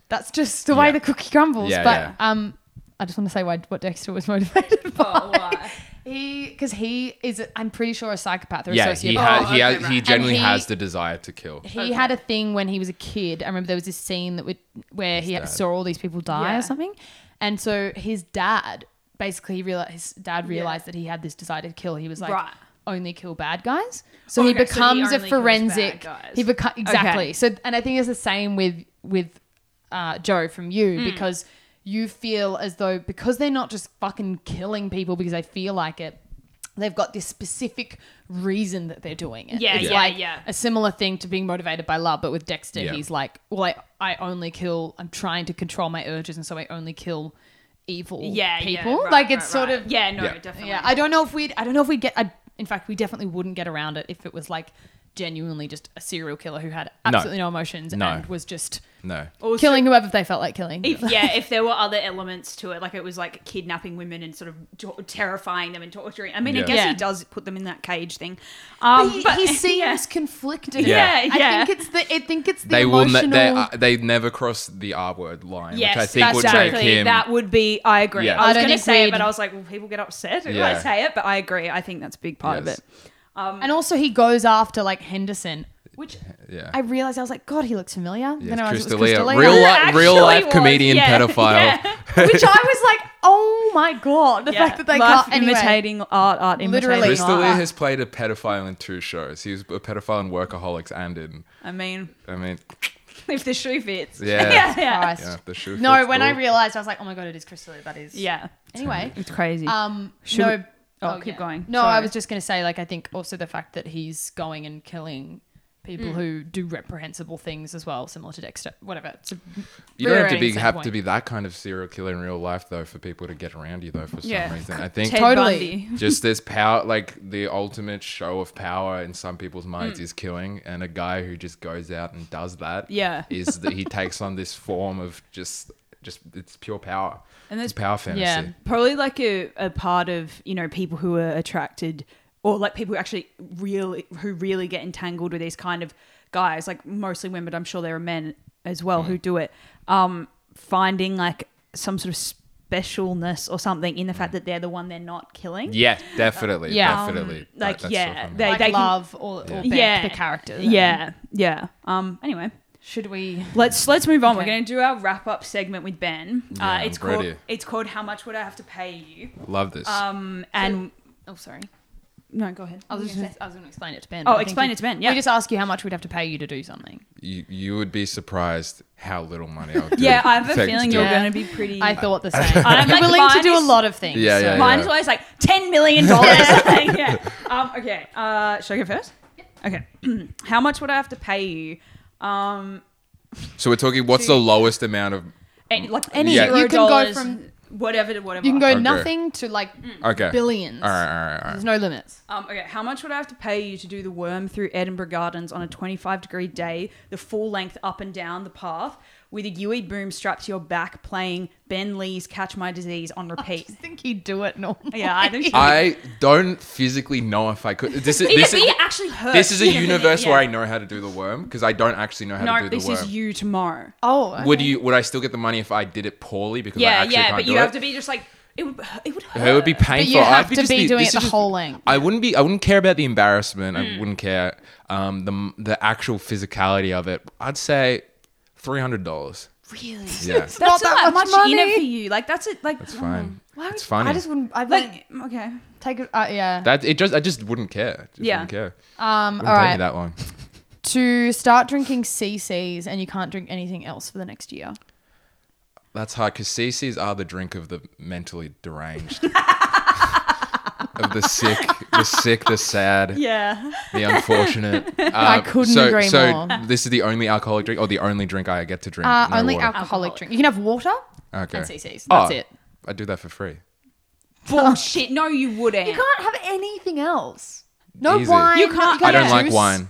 Speaker 3: that's just the way
Speaker 4: Yeah.
Speaker 3: the cookie crumbles.
Speaker 4: Yeah,
Speaker 3: but
Speaker 4: yeah.
Speaker 3: um, I just want to say why what Dexter was motivated by.
Speaker 2: Oh, why?
Speaker 3: He because he is I'm pretty sure a psychopath or a
Speaker 4: yeah,
Speaker 3: sociopath.
Speaker 4: he had, he,
Speaker 2: okay,
Speaker 4: had,
Speaker 2: right.
Speaker 4: he generally
Speaker 3: he-
Speaker 4: has the desire to kill.
Speaker 3: he
Speaker 2: Okay.
Speaker 3: had a thing when he was a kid. I remember there was this scene that would where he
Speaker 4: dad.
Speaker 3: saw all these people die
Speaker 2: Yeah.
Speaker 3: or something, and so his dad basically he realized his dad realized that he had this desire to kill. He was like.
Speaker 2: Right.
Speaker 3: Only kill bad guys, so he
Speaker 2: Okay, so he
Speaker 3: becomes a
Speaker 2: only kills
Speaker 3: forensic.
Speaker 2: guys.
Speaker 3: He becomes exactly.
Speaker 2: Okay.
Speaker 3: So, and I think it's the same with with uh, Joe from you
Speaker 2: Hmm.
Speaker 3: because you feel as though because they're not just fucking killing people because they feel like it. They've got this specific reason that they're doing it.
Speaker 2: Yeah,
Speaker 3: it's
Speaker 2: yeah,
Speaker 3: like
Speaker 2: yeah.
Speaker 3: a similar thing to being motivated by love, but with Dexter,
Speaker 4: Yeah.
Speaker 3: he's like, well, I, I only kill. I'm trying to control my urges, and so I only kill evil
Speaker 2: yeah yeah,
Speaker 3: people.
Speaker 2: right,
Speaker 3: like it's
Speaker 2: right,
Speaker 3: sort
Speaker 2: right.
Speaker 3: of
Speaker 2: yeah no
Speaker 4: Yeah.
Speaker 2: definitely
Speaker 3: yeah. I don't know if we'd. I don't know if we'd get. I, in fact, we definitely wouldn't get around it if it was like genuinely just a serial killer who had absolutely no, emotions
Speaker 4: No.
Speaker 3: and was just
Speaker 4: No,
Speaker 2: Also-
Speaker 3: killing whoever they felt like killing.
Speaker 2: if yeah, if there were other elements to it, like it was like kidnapping women and sort of to- terrifying them and torturing. I mean, I guess
Speaker 3: Yeah.
Speaker 2: he does put them in that cage thing. Um,
Speaker 3: But he,
Speaker 2: but
Speaker 3: he seems
Speaker 2: yeah.
Speaker 3: conflicted.
Speaker 2: Yeah, yeah.
Speaker 3: I
Speaker 2: yeah.
Speaker 3: think it's the. I think it's the
Speaker 4: they will. Ne- they uh, they never cross the R word line,
Speaker 2: Yes,
Speaker 4: which I think would
Speaker 2: exactly.
Speaker 4: make him.
Speaker 2: That would be. I agree.
Speaker 4: Yeah.
Speaker 2: I
Speaker 3: I
Speaker 2: was going to say it,
Speaker 3: we'd-
Speaker 2: but I was like, well, people get upset when
Speaker 4: Yeah.
Speaker 2: I say it. But I agree. I think that's a big part
Speaker 4: Yes.
Speaker 2: of it. Um,
Speaker 3: and also, he goes after like Henderson, which
Speaker 4: yeah.
Speaker 3: I realized I was like, God, he looks familiar.
Speaker 4: Yes,
Speaker 3: then I realized it was
Speaker 4: Chris D'Elia.
Speaker 3: Crystalia.
Speaker 4: Real li-
Speaker 2: Actually
Speaker 4: real life
Speaker 2: was,
Speaker 4: comedian
Speaker 2: yeah,
Speaker 4: pedophile.
Speaker 2: yeah.
Speaker 3: which I was like, oh my god, the
Speaker 2: Yeah.
Speaker 3: fact that they
Speaker 2: Life
Speaker 3: can't anyway.
Speaker 2: imitating art, art
Speaker 3: Literally.
Speaker 2: imitating
Speaker 3: Crystal
Speaker 2: art.
Speaker 4: Chris D'Elia has played a pedophile in two shows. He was a pedophile in Workaholics and in.
Speaker 2: I mean,
Speaker 4: I mean,
Speaker 2: if the shoe fits.
Speaker 4: Yeah.
Speaker 2: yeah, yeah.
Speaker 3: Christ.
Speaker 4: yeah, the shoe. Fits.
Speaker 3: No,
Speaker 4: fits
Speaker 3: when I
Speaker 4: all.
Speaker 3: realized, I was like, oh my god, it is Chris D'Elia. That is.
Speaker 2: Yeah.
Speaker 3: Anyway,
Speaker 2: It's crazy.
Speaker 3: um,
Speaker 2: Should
Speaker 3: no.
Speaker 2: We- Oh, keep going.
Speaker 3: No, I was just going to say, like, I think also the fact that he's going and killing people
Speaker 2: Mm.
Speaker 3: who do reprehensible things as well, similar to Dexter. Whatever. It's a
Speaker 4: You don't have to be have
Speaker 3: point.
Speaker 4: to be that kind of serial killer in real life though for people to get around you though for some
Speaker 2: Yeah.
Speaker 4: reason. I think
Speaker 2: Ted
Speaker 3: Totally.
Speaker 4: Just this power like the ultimate show of power in some people's minds
Speaker 2: Mm.
Speaker 4: is killing and a guy who just goes out and does that
Speaker 2: Yeah.
Speaker 4: is that he takes on this form of just just it's pure power.
Speaker 2: And there's-
Speaker 4: it's power fantasy.
Speaker 3: Yeah.
Speaker 2: probably like a, a part of you know people who are attracted or like people who actually really who really get entangled with these kind of guys like mostly women but i'm sure there are men as well
Speaker 4: Mm.
Speaker 2: who do it um finding like some sort of specialness or something in the fact that they're the one they're not killing
Speaker 4: Yeah, definitely.
Speaker 3: Yeah.
Speaker 4: definitely.
Speaker 2: Um, like,
Speaker 4: That-
Speaker 2: yeah,
Speaker 4: so funny.
Speaker 2: they-
Speaker 3: like
Speaker 2: can-
Speaker 3: love or, or
Speaker 2: Yeah.
Speaker 3: the character.
Speaker 2: yeah yeah um anyway
Speaker 3: Should we?
Speaker 2: Let's let's move on. We're going to do our wrap up segment with Ben.
Speaker 4: Yeah,
Speaker 2: uh,
Speaker 4: I'm
Speaker 2: it's called
Speaker 4: ready.
Speaker 2: it's called How much would I have to pay you?
Speaker 4: Love this.
Speaker 2: Um and
Speaker 3: Oh, sorry.
Speaker 2: no, go ahead.
Speaker 3: I was, just, I was going to explain it to Ben.
Speaker 2: Oh,
Speaker 3: I think
Speaker 2: explain
Speaker 3: you-
Speaker 2: it to Ben, yeah.
Speaker 3: We just ask you how much we'd have to pay you to do something.
Speaker 4: you, you would be surprised how little money I'll do.
Speaker 2: Yeah, I have a feeling you're going to be pretty.
Speaker 3: I thought the same.
Speaker 2: I'm like,
Speaker 3: willing to do a lot of things.
Speaker 4: Yeah, yeah,
Speaker 3: so-
Speaker 2: Mine's always like ten million dollars. yeah. Um, okay. Uh, should I go first? Okay. How much would I have to pay you? Um,
Speaker 4: So we're talking. What's the lowest amount of?
Speaker 2: any, like
Speaker 3: Any-
Speaker 2: zero
Speaker 3: you can go
Speaker 2: dollars,
Speaker 3: from-
Speaker 2: whatever to whatever.
Speaker 3: You can go
Speaker 4: Okay.
Speaker 3: nothing to like
Speaker 4: Okay.
Speaker 3: billions.
Speaker 4: All right, all right, all right.
Speaker 3: There's no limits.
Speaker 2: Um, okay, how much would I have to pay you to do the worm through Edinburgh Gardens on a 25 degree day, the full length up and down the path, with a UE boom strapped to your back, playing Ben Lee's "Catch My Disease" on
Speaker 3: I
Speaker 2: repeat?
Speaker 3: just think he'd do it normally.
Speaker 2: Yeah, I think.
Speaker 4: I don't physically know if I could. This is
Speaker 2: It,
Speaker 4: this
Speaker 2: it
Speaker 4: is
Speaker 2: actually hurts.
Speaker 4: this is a universe
Speaker 2: yeah.
Speaker 4: where I know how to do the worm because I don't actually know how
Speaker 2: No,
Speaker 4: to do
Speaker 2: this
Speaker 4: the worm.
Speaker 2: No, this is you tomorrow.
Speaker 3: Oh,
Speaker 4: Would you? Would I still get the money if I did it poorly because I
Speaker 2: Yeah,
Speaker 4: actually
Speaker 2: yeah,
Speaker 4: can't
Speaker 2: but
Speaker 4: do
Speaker 2: you
Speaker 4: it?
Speaker 2: have to be just like It would. It would hurt.
Speaker 4: It would be
Speaker 3: But
Speaker 4: painful.
Speaker 3: you have
Speaker 4: I'd
Speaker 3: to
Speaker 4: just
Speaker 3: be doing it the
Speaker 4: just-
Speaker 3: whole length.
Speaker 4: I wouldn't be. I wouldn't care about the embarrassment.
Speaker 2: Mm.
Speaker 4: I wouldn't care um, the the actual physicality of it. I'd say three hundred dollars.
Speaker 2: Really?
Speaker 4: Yeah,
Speaker 2: That's
Speaker 3: not
Speaker 2: not
Speaker 3: that
Speaker 2: much,
Speaker 3: much
Speaker 2: in
Speaker 3: money.
Speaker 2: for you. Like that's it. Like
Speaker 4: that's fine.
Speaker 3: Why
Speaker 4: it's
Speaker 3: would-
Speaker 4: funny.
Speaker 3: I just wouldn't. I'd like,
Speaker 2: Like okay.
Speaker 3: take it. Uh, yeah.
Speaker 4: that it just. I just wouldn't care. Just
Speaker 2: Yeah.
Speaker 4: Wouldn't care.
Speaker 3: Um.
Speaker 4: Wouldn't
Speaker 3: All
Speaker 4: take me that long.
Speaker 3: To start drinking CCs and you can't drink anything else for the next year.
Speaker 4: That's hard because CCs are the drink of the mentally deranged. of the sick, the sick, the sad,
Speaker 2: Yeah.
Speaker 4: the unfortunate.
Speaker 3: I
Speaker 4: Um,
Speaker 3: couldn't
Speaker 4: so,
Speaker 3: agree
Speaker 4: so
Speaker 3: more.
Speaker 4: this is the only alcoholic drink, or the only drink I get to drink.
Speaker 3: Uh,
Speaker 4: no
Speaker 3: only
Speaker 4: water.
Speaker 3: alcoholic
Speaker 2: Alcoholic.
Speaker 3: drink. You can have water
Speaker 4: Okay.
Speaker 3: and CCs.
Speaker 4: Oh,
Speaker 3: That's it.
Speaker 4: I do that for free.
Speaker 2: Bullshit. No, you wouldn't.
Speaker 3: You can't have anything else. No
Speaker 4: Easy.
Speaker 3: wine.
Speaker 2: You
Speaker 3: no-
Speaker 2: can't-
Speaker 4: I don't
Speaker 3: have
Speaker 4: like wine.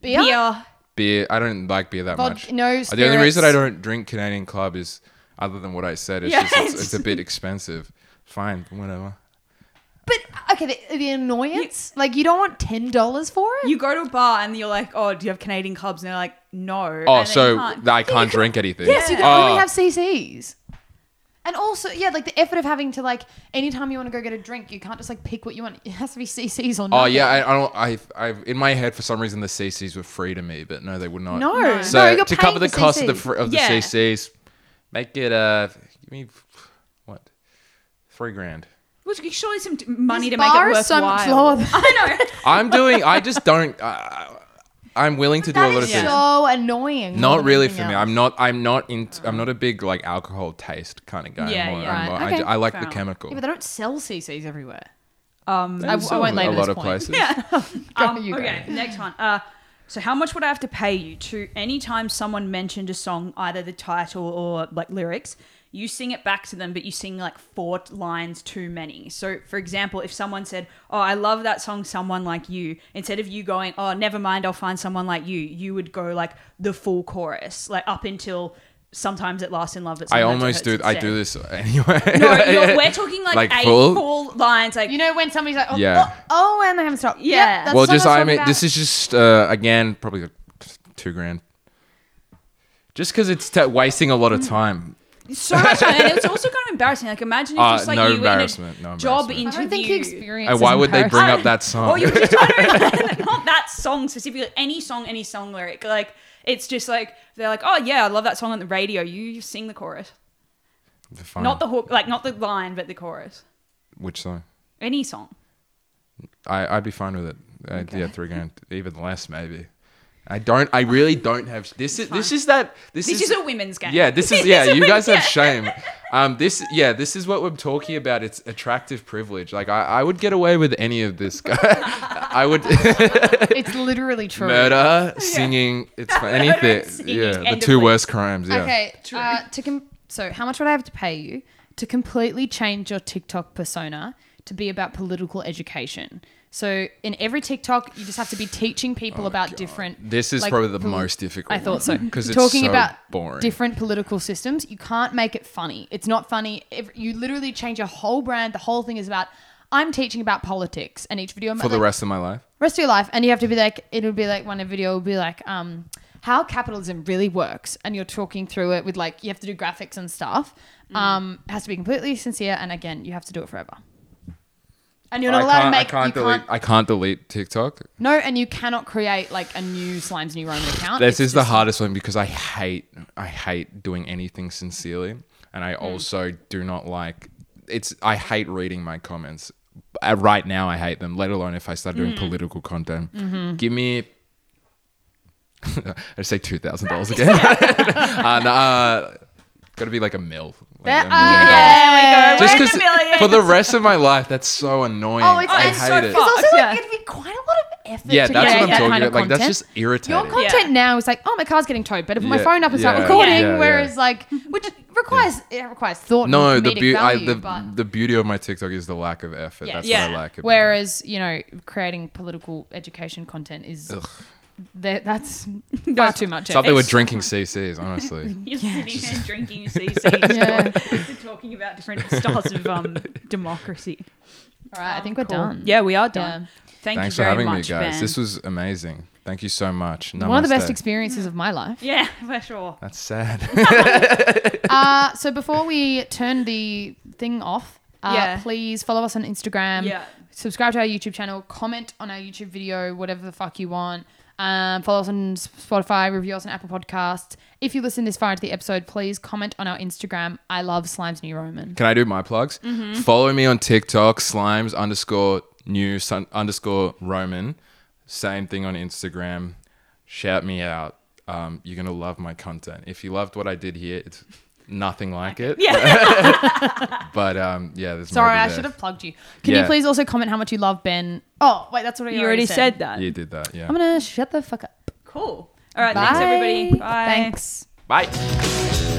Speaker 3: Beer.
Speaker 2: Beer.
Speaker 4: Beer. I don't like beer that
Speaker 3: Vod-
Speaker 4: much.
Speaker 3: no
Speaker 4: The only reason I don't drink Canadian Club is, other than what I said, is
Speaker 2: Yeah,
Speaker 4: just it's,
Speaker 2: it's-
Speaker 4: it's a bit expensive. Fine, whatever.
Speaker 3: But okay, the, the annoyance. like you don't want ten dollars for it.
Speaker 2: You go to a bar and you're like, oh, do you have Canadian clubs? And they're like, no.
Speaker 4: Oh,
Speaker 2: And then you
Speaker 4: so
Speaker 2: can't.
Speaker 4: I can't drink anything.
Speaker 3: yes, you can
Speaker 4: oh,
Speaker 3: only have CCs. And also, yeah, like the effort of having to like anytime you want to go get a drink, you can't just like pick what you want. It has to be CCs or
Speaker 4: Oh yeah, I, I don't. I, I, in my head, for some reason, the CCs were free to me, but no, they would not.
Speaker 3: no,
Speaker 2: No.
Speaker 4: So
Speaker 3: no, you're
Speaker 4: to cover the
Speaker 3: for
Speaker 4: cost of the
Speaker 3: CCs.
Speaker 4: fr- of the
Speaker 2: Yeah.
Speaker 4: CCs, make it uh, give me what, three grand.
Speaker 2: Well, surely some t- money
Speaker 3: This
Speaker 2: to make
Speaker 3: bar
Speaker 2: it
Speaker 3: is so
Speaker 2: worthwhile.
Speaker 3: much lower
Speaker 2: I know.
Speaker 4: I'm doing. I just don't. Uh, I'm willing to do a
Speaker 3: That
Speaker 4: lot of things.
Speaker 3: so annoying.
Speaker 4: Not really
Speaker 3: anything
Speaker 4: for me. I'm not. I'm not in. I'm not a big like alcohol taste kind of guy.
Speaker 2: Yeah,
Speaker 4: I'm more,
Speaker 2: yeah.
Speaker 4: I'm
Speaker 3: Right,
Speaker 4: more- I,
Speaker 3: okay,
Speaker 4: ju- I like
Speaker 2: fair
Speaker 4: the
Speaker 2: enough.
Speaker 4: chemical.
Speaker 3: Yeah, but they don't sell CCs everywhere.
Speaker 2: Um,
Speaker 3: I, I
Speaker 4: Some-
Speaker 3: won't
Speaker 4: a lot
Speaker 3: this
Speaker 4: of
Speaker 3: point.
Speaker 4: places.
Speaker 2: Um,
Speaker 3: you go.
Speaker 2: okay, next one. Uh, so how much would I have to pay you to anytime someone mentioned a song, either the title or like lyrics, you sing it back to them, but you sing like four lines too many. So, for example, if someone said, "Oh, I love that song, Someone Like You," instead of you going, "Oh, never mind, I'll find someone like you," you would go like the full chorus, like up until sometimes it lasts in love. But
Speaker 4: I almost do.
Speaker 2: hurts
Speaker 4: I do this anyway.
Speaker 2: No, we're talking like,
Speaker 4: Like
Speaker 2: eight
Speaker 4: full?
Speaker 2: full lines, like
Speaker 3: You know when somebody's like, oh,
Speaker 4: Yeah.
Speaker 3: oh, oh, and they haven't stopped.
Speaker 2: Yeah.
Speaker 3: Yeah. that's
Speaker 4: well, just I mean,
Speaker 3: talking
Speaker 4: this is just uh, again probably like two grand. Just because it's t- wasting a lot of time.
Speaker 2: So much time, and it's also kind of embarrassing. Like imagine if
Speaker 4: Uh,
Speaker 2: just like
Speaker 4: no
Speaker 2: you were in a
Speaker 4: embarrassment, no
Speaker 2: job
Speaker 4: embarrassment.
Speaker 2: interview.
Speaker 3: I don't think he experienced.
Speaker 4: And why would they bring up that song?
Speaker 2: Or you just not that song specifically, any song, any song lyric. Like it's just like they're like, oh yeah, I love that song on the radio. You sing the chorus,
Speaker 4: Fine.
Speaker 2: not the hook, like not the line, but the chorus.
Speaker 4: which song?
Speaker 2: Any song.
Speaker 4: I I'd be fine with it. Uh, Yeah, three grand, even less maybe. I don't. I really don't have. This is this is that. This,
Speaker 2: This is a women's game.
Speaker 4: Yeah, this is yeah.
Speaker 2: is
Speaker 4: You guys have shame. Um, this yeah. This is what we're talking about. It's attractive privilege. Like I, I would get away with any of this guy. I would
Speaker 3: It's literally true.
Speaker 4: murder, singing. It's for anything.
Speaker 2: singing,
Speaker 4: Yeah, the
Speaker 2: end of
Speaker 4: two
Speaker 2: list.
Speaker 4: worst crimes. Yeah.
Speaker 3: Okay. Uh, to com- so, how much would I have to pay you to completely change your TikTok persona to be about political education? So, in every TikTok, you just have to be teaching people about different.
Speaker 4: Oh, This is
Speaker 3: like,
Speaker 4: probably the
Speaker 3: pol-
Speaker 4: most difficult.
Speaker 3: I thought so.
Speaker 4: because it's
Speaker 3: talking
Speaker 4: so
Speaker 3: about
Speaker 4: boring.
Speaker 3: different political systems. You can't make it funny. It's not funny. If you literally change your whole brand. The whole thing is about. I'm teaching about politics, and each video I'm
Speaker 4: for the rest of my life.
Speaker 3: rest of your life, and you have to be like, it'll be like one video will be like, um, how capitalism really works, and you're talking through it with like, you have to do graphics and stuff.
Speaker 4: Mm.
Speaker 3: Um, it has to be completely sincere, and again, you have to do it forever. And you're
Speaker 4: I
Speaker 3: not allowed to
Speaker 4: can't,
Speaker 3: make.
Speaker 4: I can't
Speaker 3: you
Speaker 4: delete.
Speaker 3: can't,
Speaker 4: I can't delete TikTok.
Speaker 3: no, and you cannot create like a new Slimes New Roman account.
Speaker 4: This
Speaker 3: It's
Speaker 4: is the
Speaker 3: just-
Speaker 4: hardest one because I hate I hate doing anything sincerely, and I also do not like it's. I hate reading my comments. Uh, right now, I hate them. Let alone if I start doing political content. Give me. I say two thousand dollars again. uh, no, uh, got to be like a mil. Like
Speaker 3: That-
Speaker 4: a
Speaker 3: ah,
Speaker 4: million dollars.
Speaker 3: yeah.
Speaker 4: Just because for the rest of my life, that's so annoying.
Speaker 3: Oh, it's,
Speaker 4: I
Speaker 3: it's
Speaker 4: hate
Speaker 3: so
Speaker 4: it.
Speaker 3: It's also
Speaker 2: Yeah.
Speaker 3: like it'd be quite a lot of effort.
Speaker 4: Yeah,
Speaker 3: to
Speaker 4: that's
Speaker 3: create
Speaker 4: what I'm
Speaker 3: that
Speaker 4: talking about. Like that's just irritating.
Speaker 3: Your content now is like, oh, my car's getting towed. Better put my
Speaker 4: Yeah,
Speaker 3: phone up and start recording.
Speaker 4: yeah, yeah.
Speaker 3: Whereas, like, which requires it requires thought.
Speaker 4: No, the,
Speaker 3: comedic
Speaker 4: beau- I, the, the beauty of my TikTok is the lack of effort.
Speaker 3: Yes.
Speaker 4: That's
Speaker 2: Yeah.
Speaker 4: what I like. About it.
Speaker 3: whereas you know, creating political education content is that that's far too much.
Speaker 4: It's like they were drinking CCs, honestly.
Speaker 2: You're sitting there drinking CCs,
Speaker 3: Yeah.
Speaker 2: talking about different styles of um, democracy.
Speaker 3: All right, I think we're
Speaker 2: Cool.
Speaker 3: done.
Speaker 2: Yeah, we are done. Thank
Speaker 4: Thanks
Speaker 2: you
Speaker 4: for having
Speaker 2: much,
Speaker 4: me, guys.
Speaker 2: Ben.
Speaker 4: This was amazing. Thank you so much.
Speaker 3: One of the best experiences of my life.
Speaker 2: yeah, for sure.
Speaker 4: That's sad.
Speaker 3: Uh, so before we turn the thing off, Uh,
Speaker 2: Yeah.
Speaker 3: Please follow us on Instagram.
Speaker 2: Yeah.
Speaker 3: Subscribe to our YouTube channel. Comment on our YouTube video, whatever the fuck you want. Um, follow us on Spotify, review us on Apple Podcasts. If you listen this far into the episode, please comment on our Instagram. I love Slimes New Roman.
Speaker 4: Can I do my plugs? Follow me on TikTok, slimes underscore new sun, underscore Roman. Same thing on Instagram. Shout me out. Um, you're gonna love my content. If you loved what I did here, it's nothing like it.
Speaker 2: Yeah.
Speaker 4: But um, yeah, there's
Speaker 3: Sorry, I should have plugged you. Can you
Speaker 4: Yeah.
Speaker 3: please also comment how much you love Ben? Oh, wait, that's what
Speaker 2: you already said that.
Speaker 4: You did that, yeah.
Speaker 3: I'm gonna shut the fuck up.
Speaker 2: Cool. All right. Thanks, everybody.
Speaker 3: Bye.
Speaker 2: Bye.
Speaker 3: Thanks.
Speaker 4: Bye.